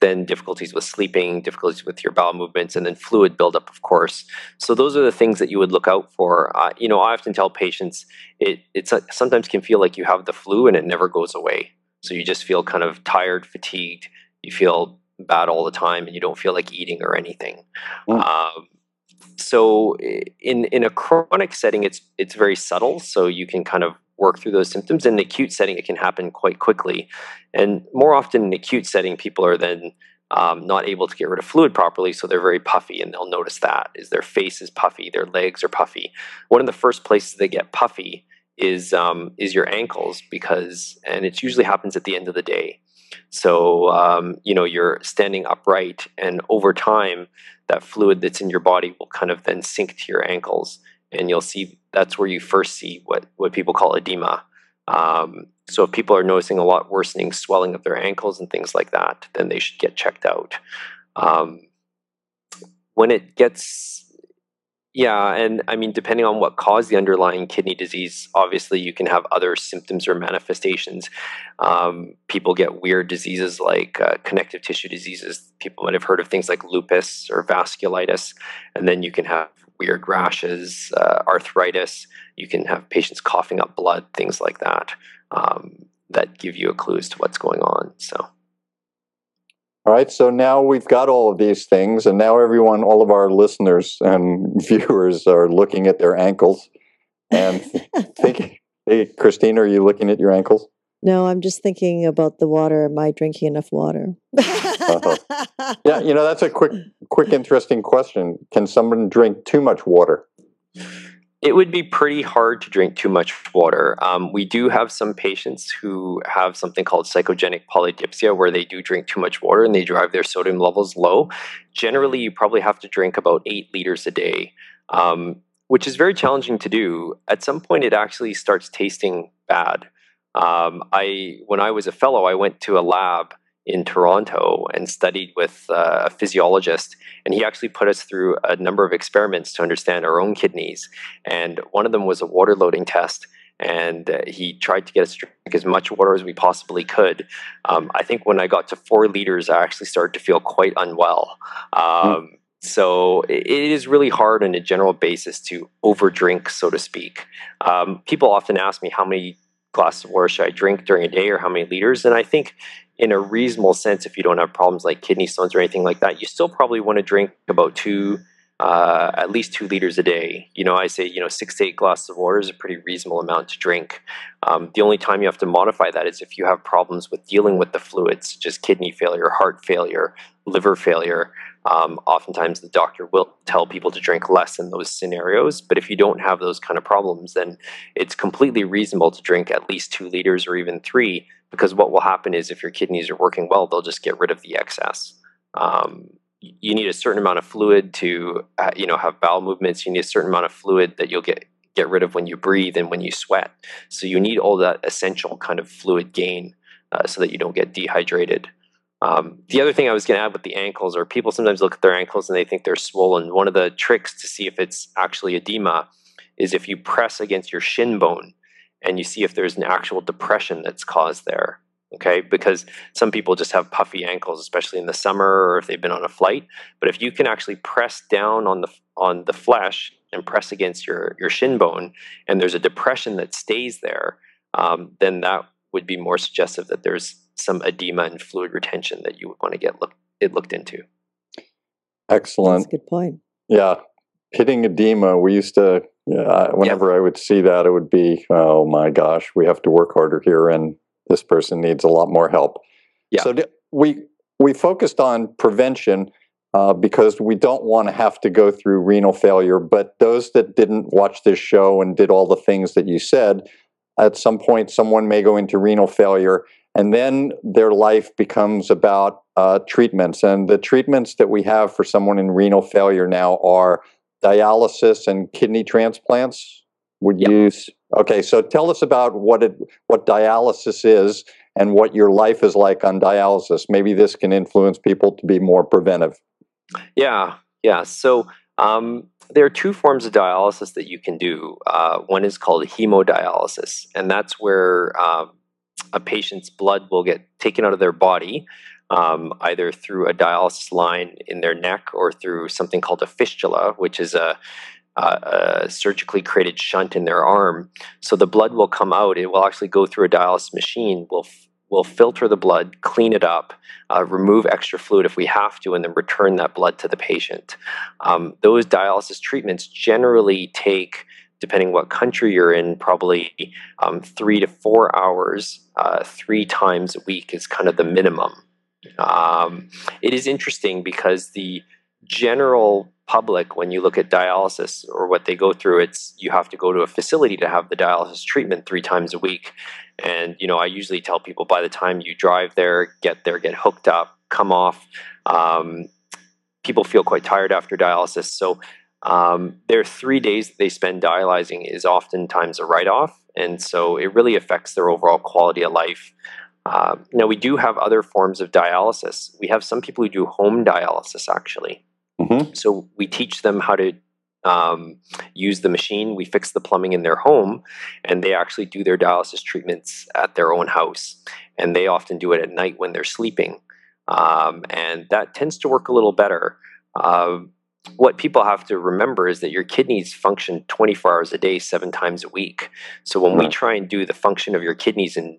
then difficulties with sleeping, difficulties with your bowel movements, and then fluid buildup, of course. So those are the things that you would look out for. Uh, you know, I often tell patients it it sometimes can feel like you have the flu and it never goes away. So you just feel kind of tired, fatigued. You feel bad all the time, and you don't feel like eating or anything. Mm. Um, so in in a chronic setting, it's it's very subtle. So you can kind of work through those symptoms. In an acute setting, it can happen quite quickly. And more often in acute setting, people are then um, not able to get rid of fluid properly, so they're very puffy, and they'll notice that is their face is puffy, their legs are puffy. One of the first places they get puffy is um, is your ankles because, and it usually happens at the end of the day. So um, you know you're standing upright, and over time, that fluid that's in your body will kind of then sink to your ankles, and you'll see that's where you first see what what people call edema. Um, so if people are noticing a lot worsening swelling of their ankles and things like that, then they should get checked out. Um, when it gets yeah, and I mean, depending on what caused the underlying kidney disease, obviously you can have other symptoms or manifestations. Um, people get weird diseases like uh, connective tissue diseases. People might have heard of things like lupus or vasculitis, and then you can have weird rashes, uh, arthritis. You can have patients coughing up blood, things like that, um, that give you a clue as to what's going on. So. All right, so now we've got all of these things, and now everyone, all of our listeners and viewers are looking at their ankles and thinking, hey, Christine, are you looking at your ankles? No, I'm just thinking about the water. Am I drinking enough water? uh-huh. Yeah, you know that's a quick, quick, interesting question. Can someone drink too much water? It would be pretty hard to drink too much water. Um, we do have some patients who have something called psychogenic polydipsia, where they do drink too much water and they drive their sodium levels low. Generally, you probably have to drink about eight liters a day, um, which is very challenging to do. At some point, it actually starts tasting bad. Um, I when I was a fellow, I went to a lab in Toronto and studied with uh, a physiologist, and he actually put us through a number of experiments to understand our own kidneys. And one of them was a water loading test. And uh, he tried to get us to drink as much water as we possibly could. Um, I think when I got to four liters, I actually started to feel quite unwell. Um, mm. so it is really hard on a general basis to overdrink, so to speak. Um, people often ask me how many glasses of water should I drink during a day or how many liters, and I think in a reasonable sense, if you don't have problems like kidney stones or anything like that, you still probably want to drink about two, uh, at least two liters a day. You know, I say, you know, six to eight glasses of water is a pretty reasonable amount to drink. Um, the only time you have to modify that is if you have problems with dealing with the fluids, just kidney failure, heart failure, liver failure. Um, oftentimes, the doctor will tell people to drink less in those scenarios. But if you don't have those kind of problems, then it's completely reasonable to drink at least two liters or even three, because what will happen is if your kidneys are working well, they'll just get rid of the excess. Um, you need a certain amount of fluid to, uh, you know, have bowel movements. You need a certain amount of fluid that you'll get get rid of when you breathe and when you sweat. So you need all that essential kind of fluid gain uh, so that you don't get dehydrated. Um, the other thing I was going to add with the ankles, or people sometimes look at their ankles and they think they're swollen. One of the tricks to see if it's actually edema is if you press against your shin bone and you see if there's an actual depression that's caused there. Okay, because some people just have puffy ankles, especially in the summer or if they've been on a flight. But if you can actually press down on the on the flesh and press against your your shin bone, and there's a depression that stays there, um, then that would be more suggestive that there's some edema and fluid retention that you would want to get look, it looked into. Excellent. That's a good point. Yeah. Pitting edema, we used to, uh, whenever I would see that, it would be, oh my gosh, we have to work harder here and this person needs a lot more help. Yeah. So we, we focused on prevention uh, because we don't want to have to go through renal failure. But those that didn't watch this show and did all the things that you said, at some point, someone may go into renal failure and then their life becomes about uh, treatments. And the treatments that we have for someone in renal failure now are dialysis and kidney transplants. Would yep. you? Okay, so tell us about what it, what dialysis is and what your life is like on dialysis. Maybe this can influence people to be more preventive. Yeah, yeah. So um, there are two forms of dialysis that you can do. Uh, one is called hemodialysis, and that's where uh, a patient's blood will get taken out of their body, um, either through a dialysis line in their neck or through something called a fistula, which is a, a, a surgically created shunt in their arm. So the blood will come out. It will actually go through a dialysis machine. Will will filter the blood, clean it up, uh, remove extra fluid if we have to, and then return that blood to the patient. Um, those dialysis treatments generally take depending what country you're in, probably um, three to four hours, uh, three times a week is kind of the minimum. Um, it is interesting because the general public, when you look at dialysis or what they go through, it's you have to go to a facility to have the dialysis treatment three times a week. And you know, I usually tell people by the time you drive there, get there, get hooked up, come off. Um, people feel quite tired after dialysis, so um, their three days that they spend dialyzing is oftentimes a write off, and so it really affects their overall quality of life. Uh, now, we do have other forms of dialysis. We have some people who do home dialysis actually. Mm-hmm. So we teach them how to um, use the machine. We fix the plumbing in their home, and they actually do their dialysis treatments at their own house. And they often do it at night when they're sleeping. Um, and that tends to work a little better. Uh, what people have to remember is that your kidneys function 24 hours a day, seven times a week. So when we try and do the function of your kidneys in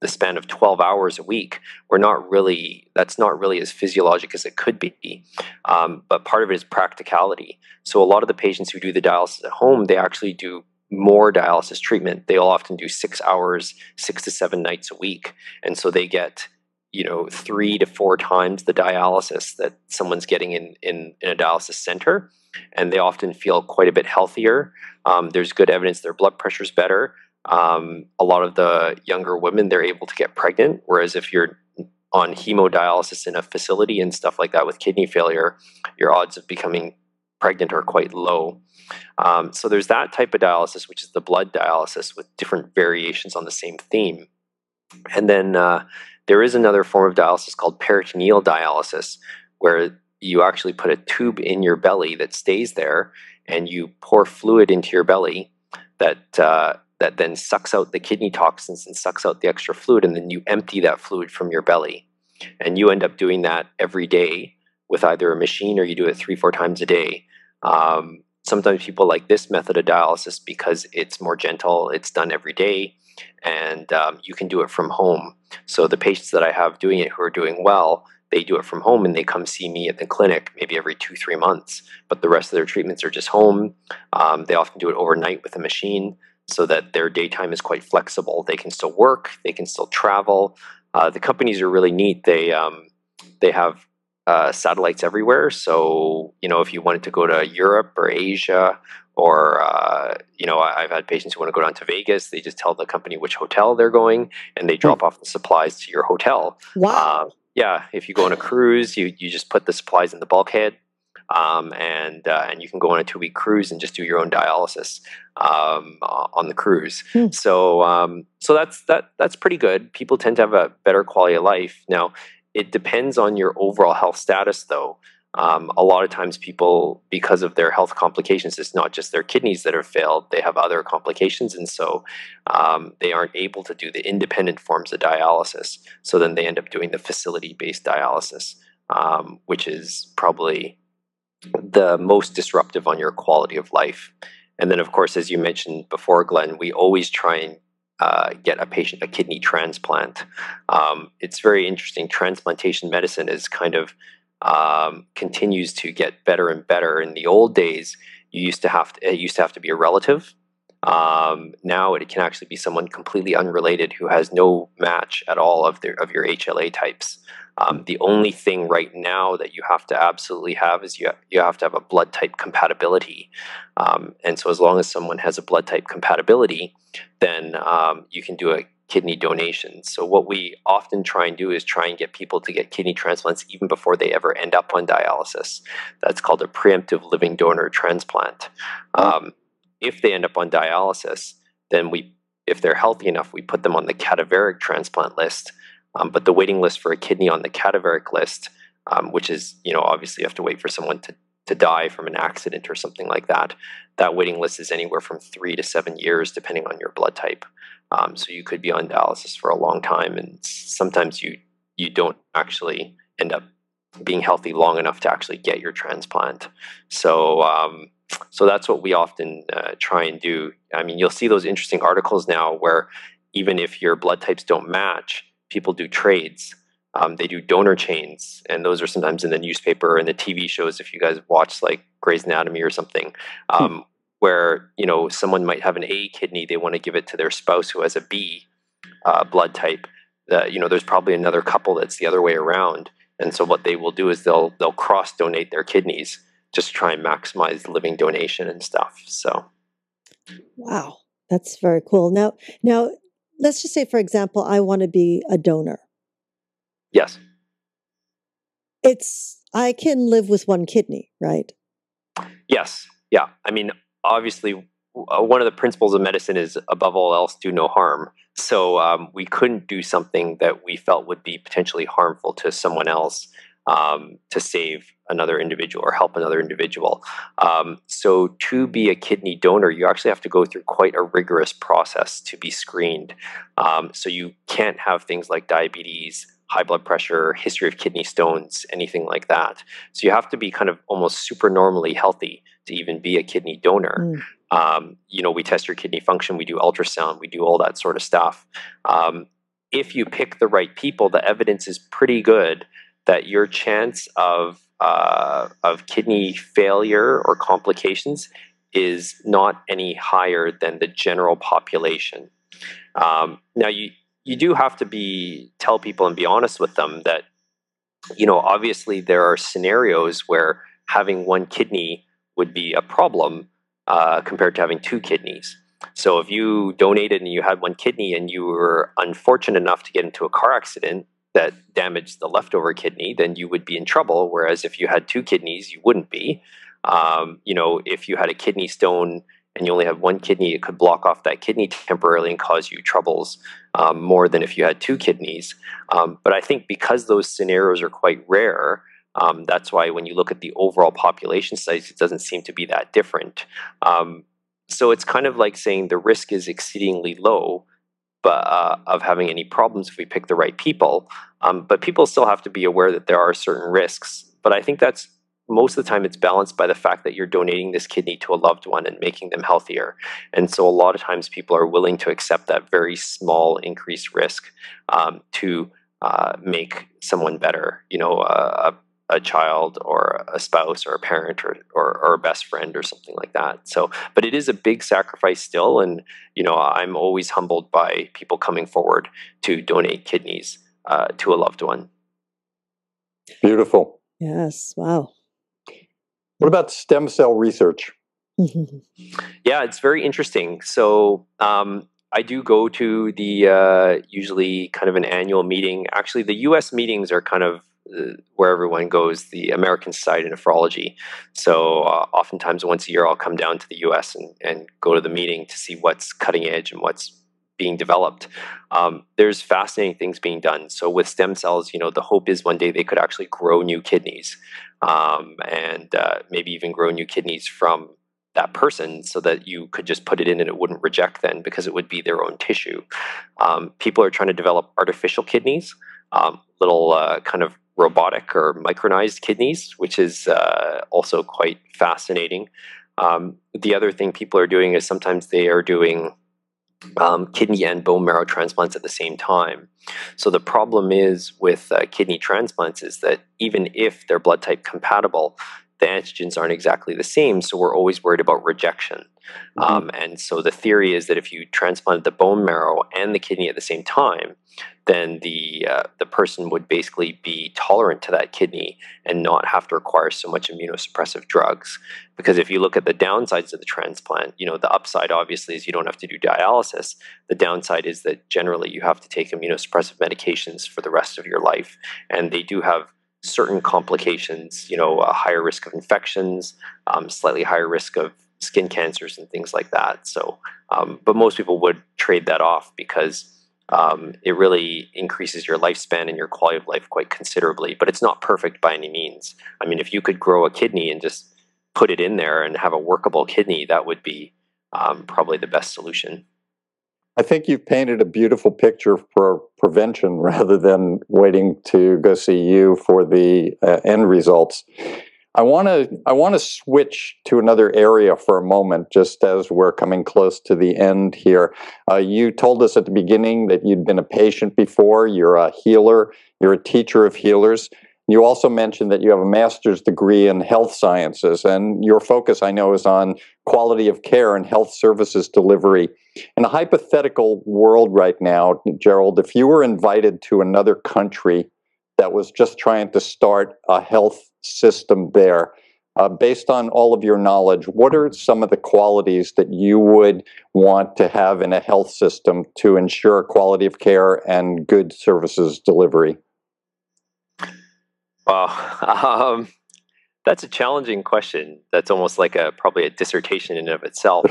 the span of 12 hours a week, we're not really, that's not really as physiologic as it could be. Um, but part of it is practicality. So a lot of the patients who do the dialysis at home, they actually do more dialysis treatment. They'll often do six hours, six to seven nights a week. And so they get you know three to four times the dialysis that someone's getting in in, in a dialysis center and they often feel quite a bit healthier. Um, there's good evidence their blood pressure is better. Um, a lot of the younger women they're able to get pregnant whereas if you're on hemodialysis in a facility and stuff like that with kidney failure your odds of becoming pregnant are quite low. Um, so there's that type of dialysis which is the blood dialysis with different variations on the same theme. And then uh, there is another form of dialysis called peritoneal dialysis, where you actually put a tube in your belly that stays there, and you pour fluid into your belly that uh, that then sucks out the kidney toxins and sucks out the extra fluid, and then you empty that fluid from your belly, and you end up doing that every day with either a machine or you do it three, four times a day. Um, sometimes people like this method of dialysis because it's more gentle, it's done every day, and um, you can do it from home. So the patients that I have doing it who are doing well, they do it from home and they come see me at the clinic maybe every two, three months. But the rest of their treatments are just home. Um, they often do it overnight with a machine so that their daytime is quite flexible. They can still work, they can still travel. Uh, the companies are really neat. They um, they have uh, satellites everywhere. So you know, if you wanted to go to Europe or Asia, or uh, you know, I've had patients who want to go down to Vegas. They just tell the company which hotel they're going, and they hmm. drop off the supplies to your hotel. Wow. Uh, yeah, if you go on a cruise, you you just put the supplies in the bulkhead um, and uh, and you can go on a two week cruise and just do your own dialysis um, on the cruise. Hmm. So um, so that's that that's pretty good. People tend to have a better quality of life. Now it depends on your overall health status, though. Um, a lot of times, people, because of their health complications, it's not just their kidneys that have failed, they have other complications. And so um, they aren't able to do the independent forms of dialysis. So then they end up doing the facility based dialysis, um, which is probably the most disruptive on your quality of life. And then, of course, as you mentioned before, Glenn, we always try and uh, get a patient a kidney transplant. Um, it's very interesting. Transplantation medicine is kind of um, continues to get better and better. In the old days, you used to have to, it used to have to be a relative. Um, now it can actually be someone completely unrelated who has no match at all of their of your HLA types. Um, the only thing right now that you have to absolutely have is you, you have to have a blood type compatibility. Um, and so, as long as someone has a blood type compatibility, then um, you can do a kidney donation. So, what we often try and do is try and get people to get kidney transplants even before they ever end up on dialysis. That's called a preemptive living donor transplant. Um, if they end up on dialysis, then we, if they're healthy enough, we put them on the cadaveric transplant list um, but the waiting list for a kidney on the cadaveric list, um, which is, you know, obviously you have to wait for someone to, to die from an accident or something like that. That waiting list is anywhere from three to seven years, depending on your blood type. Um, so you could be on dialysis for a long time, and sometimes you you don't actually end up being healthy long enough to actually get your transplant. So um, so that's what we often uh, try and do. I mean, you'll see those interesting articles now where even if your blood types don't match, people do trades. Um, they do donor chains, and those are sometimes in the newspaper and the TV shows. If you guys watch like Grey's Anatomy or something, hmm. um, hmm. where you know someone might have an A kidney, they want to give it to their spouse who has a B uh, blood type. Uh, you know, there's probably another couple that's the other way around, and so what they will do is they'll they'll cross donate their kidneys just to try and maximize living donation and stuff. So, wow, that's very cool. Now, now let's just say, for example, I want to be a donor. Yes. It's, I can live with one kidney, right? Yes. Yeah. I mean, obviously, uh, one of the principles of medicine is above all else, do no harm. So um, we couldn't do something that we felt would be potentially harmful to someone else um, to save another individual or help another individual. Um, so, to be a kidney donor, you actually have to go through quite a rigorous process to be screened. Um, so, you can't have things like diabetes, high blood pressure, history of kidney stones, anything like that. So, you have to be kind of almost super normally healthy to even be a kidney donor. Mm. Um, you know, we test your kidney function, we do ultrasound, we do all that sort of stuff. Um, if you pick the right people, the evidence is pretty good that your chance of uh, of kidney failure or complications is not any higher than the general population. Um, now, you you do have to be tell people and be honest with them that you know obviously there are scenarios where having one kidney would be a problem uh, compared to having two kidneys. So if you donated and you had one kidney and you were unfortunate enough to get into a car accident that damaged the leftover kidney, then you would be in trouble. Whereas if you had two kidneys, you wouldn't be. Um, you know, if you had a kidney stone and you only have one kidney, it could block off that kidney temporarily and cause you troubles um, more than if you had two kidneys. Um, but I think because those scenarios are quite rare, um, that's why when you look at the overall population size, it doesn't seem to be that different. Um, so it's kind of like saying the risk is exceedingly low but uh, of having any problems if we pick the right people. Um, but people still have to be aware that there are certain risks. but I think that's most of the time it's balanced by the fact that you're donating this kidney to a loved one and making them healthier. And so a lot of times people are willing to accept that very small increased risk um, to uh, make someone better. You know, uh, a, a child or a spouse or a parent or, or, or a best friend or something like that. So, but it is a big sacrifice still. And, you know, I'm always humbled by people coming forward to donate kidneys uh, to a loved one. Beautiful. Yes. Wow. What about stem cell research? yeah, it's very interesting. So um, I do go to the uh, usually kind of an annual meeting. Actually, the U.S. meetings are kind of where everyone goes, the American Society of Nephrology. So uh, oftentimes once a year, I'll come down to the U.S. and, and go to the meeting to see what's cutting edge and what's being developed. Um, there's fascinating things being done. So with stem cells, you know, the hope is one day they could actually grow new kidneys um, and uh, maybe even grow new kidneys from that person so that you could just put it in and it wouldn't reject then because it would be their own tissue. Um, people are trying to develop artificial kidneys, um, little uh, kind of robotic or micronized kidneys, which is uh, also quite fascinating. Um, the other thing people are doing is sometimes they are doing um, kidney and bone marrow transplants at the same time. So the problem is with uh, kidney transplants is that even if they're blood type compatible, the antigens aren't exactly the same, so we're always worried about rejection. Mm-hmm. Um, and so the theory is that if you transplanted the bone marrow and the kidney at the same time, then the uh, the person would basically be tolerant to that kidney and not have to require so much immunosuppressive drugs. Because if you look at the downsides of the transplant, you know the upside obviously is you don't have to do dialysis. The downside is that generally you have to take immunosuppressive medications for the rest of your life, and they do have certain complications, you know, a higher risk of infections, um, slightly higher risk of skin cancers and things like that. So, um, but most people would trade that off because um, it really increases your lifespan and your quality of life quite considerably. But it's not perfect by any means. I mean, if you could grow a kidney and just put it in there and have a workable kidney, that would be um, probably the best solution. I think you've painted a beautiful picture for prevention rather than waiting to go see you for the uh, end results. I want to I want to switch to another area for a moment, just as we're coming close to the end here. Uh, you told us at the beginning that you'd been a patient before. You're a healer. You're a teacher of healers. You also mentioned that you have a master's degree in health sciences, and your focus, I know, is on quality of care and health services delivery. In a hypothetical world right now, Gerald, if you were invited to another country that was just trying to start a health system there, uh, based on all of your knowledge, what are some of the qualities that you would want to have in a health system to ensure quality of care and good services delivery? Wow, um, that's a challenging question. That's almost like a probably a dissertation in and of itself.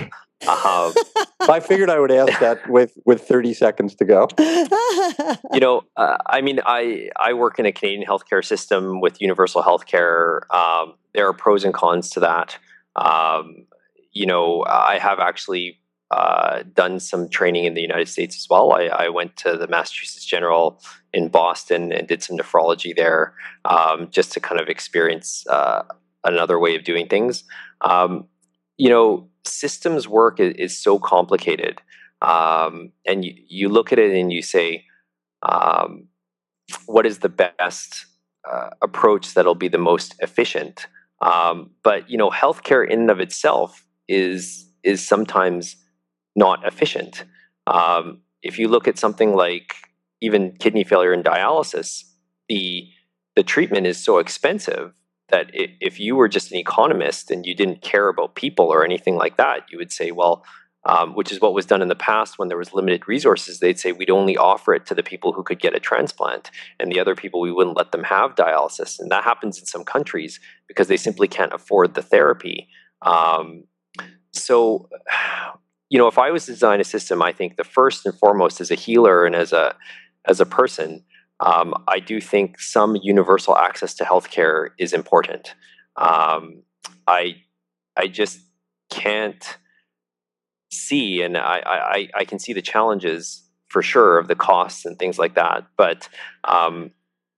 Um, I figured I would ask that with with thirty seconds to go. you know, uh, I mean, I I work in a Canadian healthcare system with universal healthcare. Um, there are pros and cons to that. Um, you know, I have actually uh, done some training in the United States as well. I, I, went to the Massachusetts General in Boston and did some nephrology there um, just to kind of experience uh, another way of doing things. Um, you know, systems work is, is so complicated. Um, and you, you look at it and you say, um, what is the best uh, approach that'll be the most efficient? Um, but, you know, healthcare in and of itself is is sometimes not efficient. Um, if you look at something like even kidney failure and dialysis, the the treatment is so expensive that if you were just an economist and you didn't care about people or anything like that, you would say, well, um, which is what was done in the past when there was limited resources. They'd say we'd only offer it to the people who could get a transplant, and the other people we wouldn't let them have dialysis. And that happens in some countries because they simply can't afford the therapy. Um, so you know, if I was to design a system, I think the first and foremost as a healer and as a as a person, um, I do think some universal access to healthcare is important. Um, I I just can't see, and I, I I can see the challenges for sure of the costs and things like that, but um,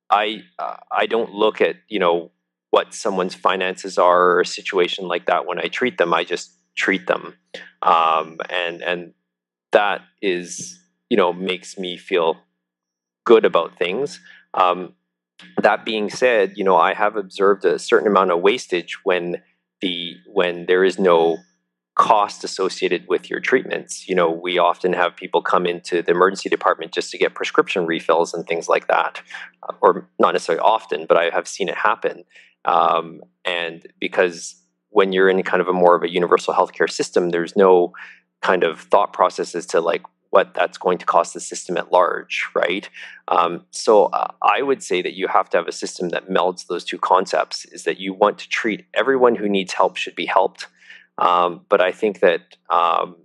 I I don't look at you know what someone's finances are or a situation like that when I treat them. I just treat them, um, and and that is you know makes me feel good about things. Um, that being said, you know I have observed a certain amount of wastage when the when there is no cost associated with your treatments. You know, we often have people come into the emergency department just to get prescription refills and things like that, uh, or not necessarily often, but I have seen it happen. Um, and because when you're in kind of a more of a universal healthcare system, there's no kind of thought process as to like what that's going to cost the system at large, right? Um, so uh, I would say that you have to have a system that melds those two concepts. Is that you want to treat everyone who needs help should be helped, um, but I think that um,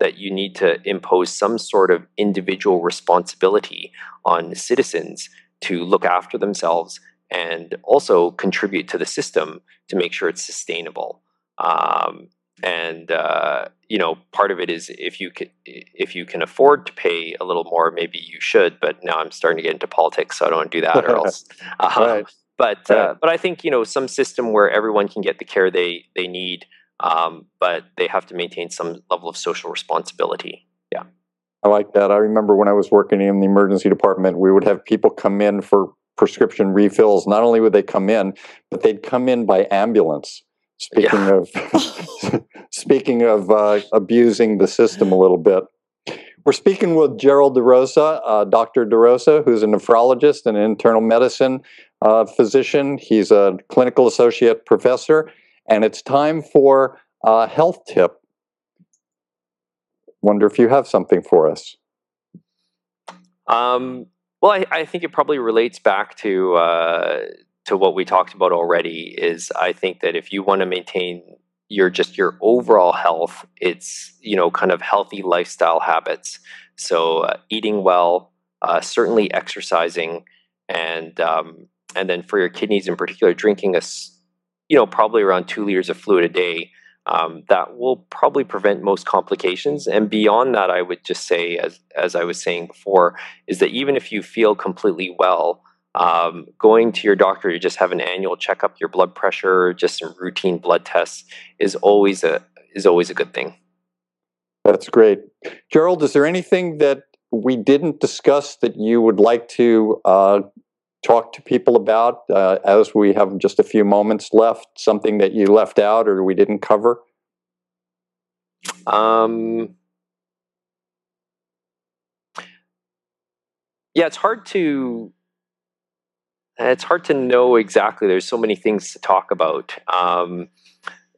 that you need to impose some sort of individual responsibility on citizens to look after themselves and also contribute to the system to make sure it's sustainable. Um, and uh, you know, part of it is if you can if you can afford to pay a little more, maybe you should. But now I'm starting to get into politics, so I don't want to do that, or else. Uh, right. But right. Uh, but I think you know some system where everyone can get the care they they need, um, but they have to maintain some level of social responsibility. Yeah. I like that. I remember when I was working in the emergency department, we would have people come in for prescription refills. Not only would they come in, but they'd come in by ambulance. Speaking yeah. of speaking of uh, abusing the system a little bit, we're speaking with Gerald Da Roza, uh, Dr. Da Roza, who's a nephrologist and an internal medicine uh, physician. He's a clinical associate professor, and it's time for a health tip. Wonder if you have something for us. Um, well, I, I, think it probably relates back to uh, to what we talked about already. Is I think that if you want to maintain your just your overall health, it's you know kind of healthy lifestyle habits. So uh, eating well, uh, certainly exercising, and um, and then for your kidneys in particular, drinking a you know probably around two liters of fluid a day um, that will probably prevent most complications. And beyond that, I would just say, as as I was saying before, is that even if you feel completely well, um, going to your doctor to just have an annual checkup, your blood pressure, just some routine blood tests, is always a is always a good thing. That's great, Gerald. Is there anything that we didn't discuss that you would like to uh, talk to people about uh, as we have just a few moments left? Something that you left out or we didn't cover? Um, yeah, it's hard to it's hard to know exactly. There's so many things to talk about. Um,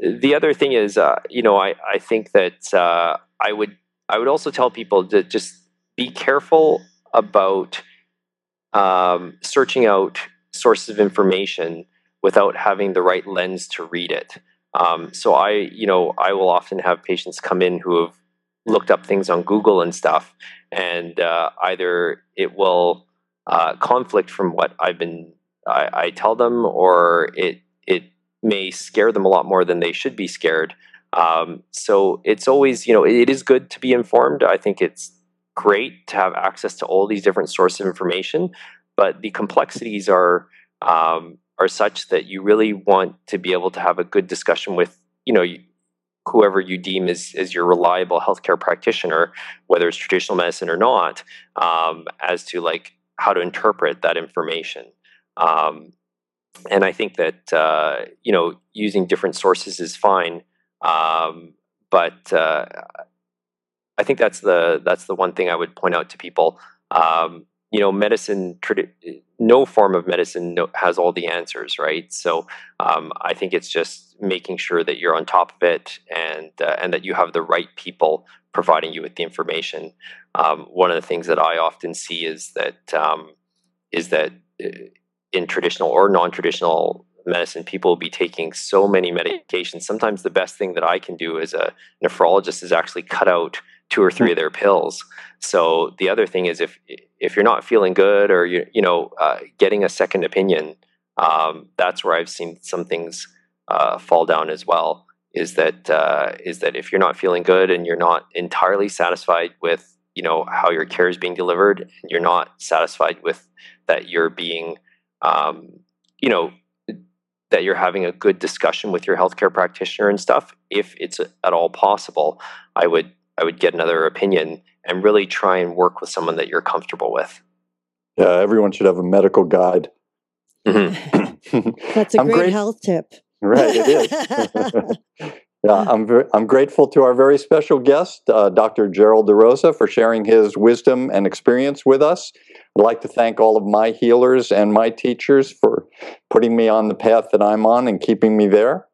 the other thing is, uh, you know, I I think that uh, I would I would also tell people to just be careful about um, searching out sources of information without having the right lens to read it. Um, so I, you know, I will often have patients come in who have looked up things on Google and stuff, and uh, either it will uh, conflict from what I've been I, I, tell them, or it it may scare them a lot more than they should be scared. Um, so it's always, you know, it is good to be informed. I think it's great to have access to all these different sources of information, but the complexities are um, are such that you really want to be able to have a good discussion with you know whoever you deem as your reliable healthcare practitioner, whether it's traditional medicine or not, um, as to like how to interpret that information. Um, and I think that uh, you know using different sources is fine, um, but uh, I think that's the that's the one thing I would point out to people. Um, you know, medicine, no form of medicine has all the answers, right? So um, I think it's just making sure that you're on top of it and uh, and that you have the right people providing you with the information. Um, one of the things that I often see is that um, is that uh, in traditional or non-traditional medicine, people will be taking so many medications. Sometimes the best thing that I can do as a nephrologist is actually cut out two or three of their pills. So the other thing is if if you're not feeling good or you you know uh, getting a second opinion, um, that's where I've seen some things uh, fall down as well. Is that uh, is that if you're not feeling good and you're not entirely satisfied with you know how your care is being delivered, and you're not satisfied with that you're being um, you know that you're having a good discussion with your healthcare practitioner and stuff. If it's at all possible, I would I would get another opinion and really try and work with someone that you're comfortable with. Yeah, everyone should have a medical guide. Mm-hmm. That's a great great, health tip. Right, it is. yeah, I'm very, I'm grateful to our very special guest, uh, Dr. Gerald Da Roza, for sharing his wisdom and experience with us. I'd like to thank all of my healers and my teachers for putting me on the path that I'm on and keeping me there.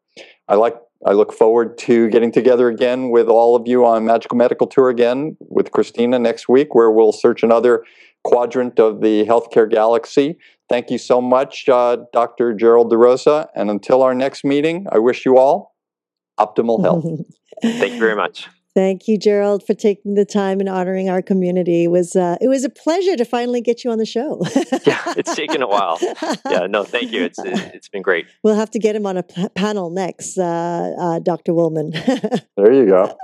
I like I look forward to getting together again with all of you on Magical Medical Tour again with Christina next week, where we'll search another quadrant of the healthcare galaxy. Thank you so much, uh, Dr. Gerald Da Roza. And until our next meeting, I wish you all optimal health. Thank you very much. Thank you, Gerald, for taking the time and honoring our community. It was uh, it was a pleasure to finally get you on the show. yeah, it's taken a while. Yeah, no, thank you. It's it's been great. We'll have to get him on a p- panel next, uh, uh, Dr. Wollman. there you go.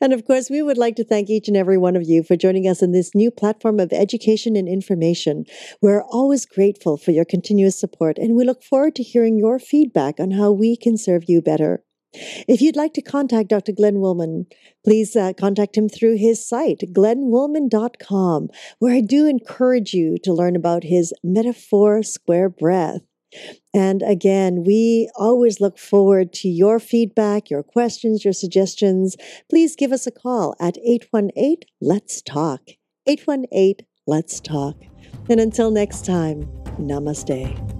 And of course, we would like to thank each and every one of you for joining us in this new platform of education and information. We're always grateful for your continuous support, and we look forward to hearing your feedback on how we can serve you better. If you'd like to contact Dr. Glenn Wollman, please uh, contact him through his site, glennwollman.com, where I do encourage you to learn about his metaphor square breath. And again, we always look forward to your feedback, your questions, your suggestions. Please give us a call at 818 Let's Talk. 818 Let's Talk. And until next time, namaste.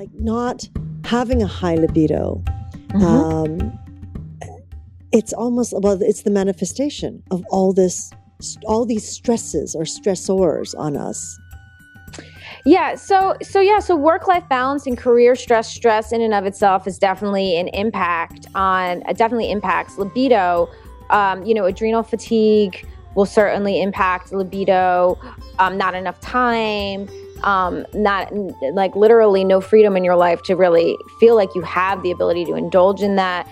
Like not having a high libido. Mm-hmm. Um, it's almost well, it's the manifestation of all this, all these stresses or stressors on us. Yeah, so so yeah, so work life balance and career stress stress in and of itself is definitely an impact on uh, definitely impacts libido. Um, you know, adrenal fatigue will certainly impact libido. Um, not enough time, um, not like literally no freedom in your life to really feel like you have the ability to indulge in that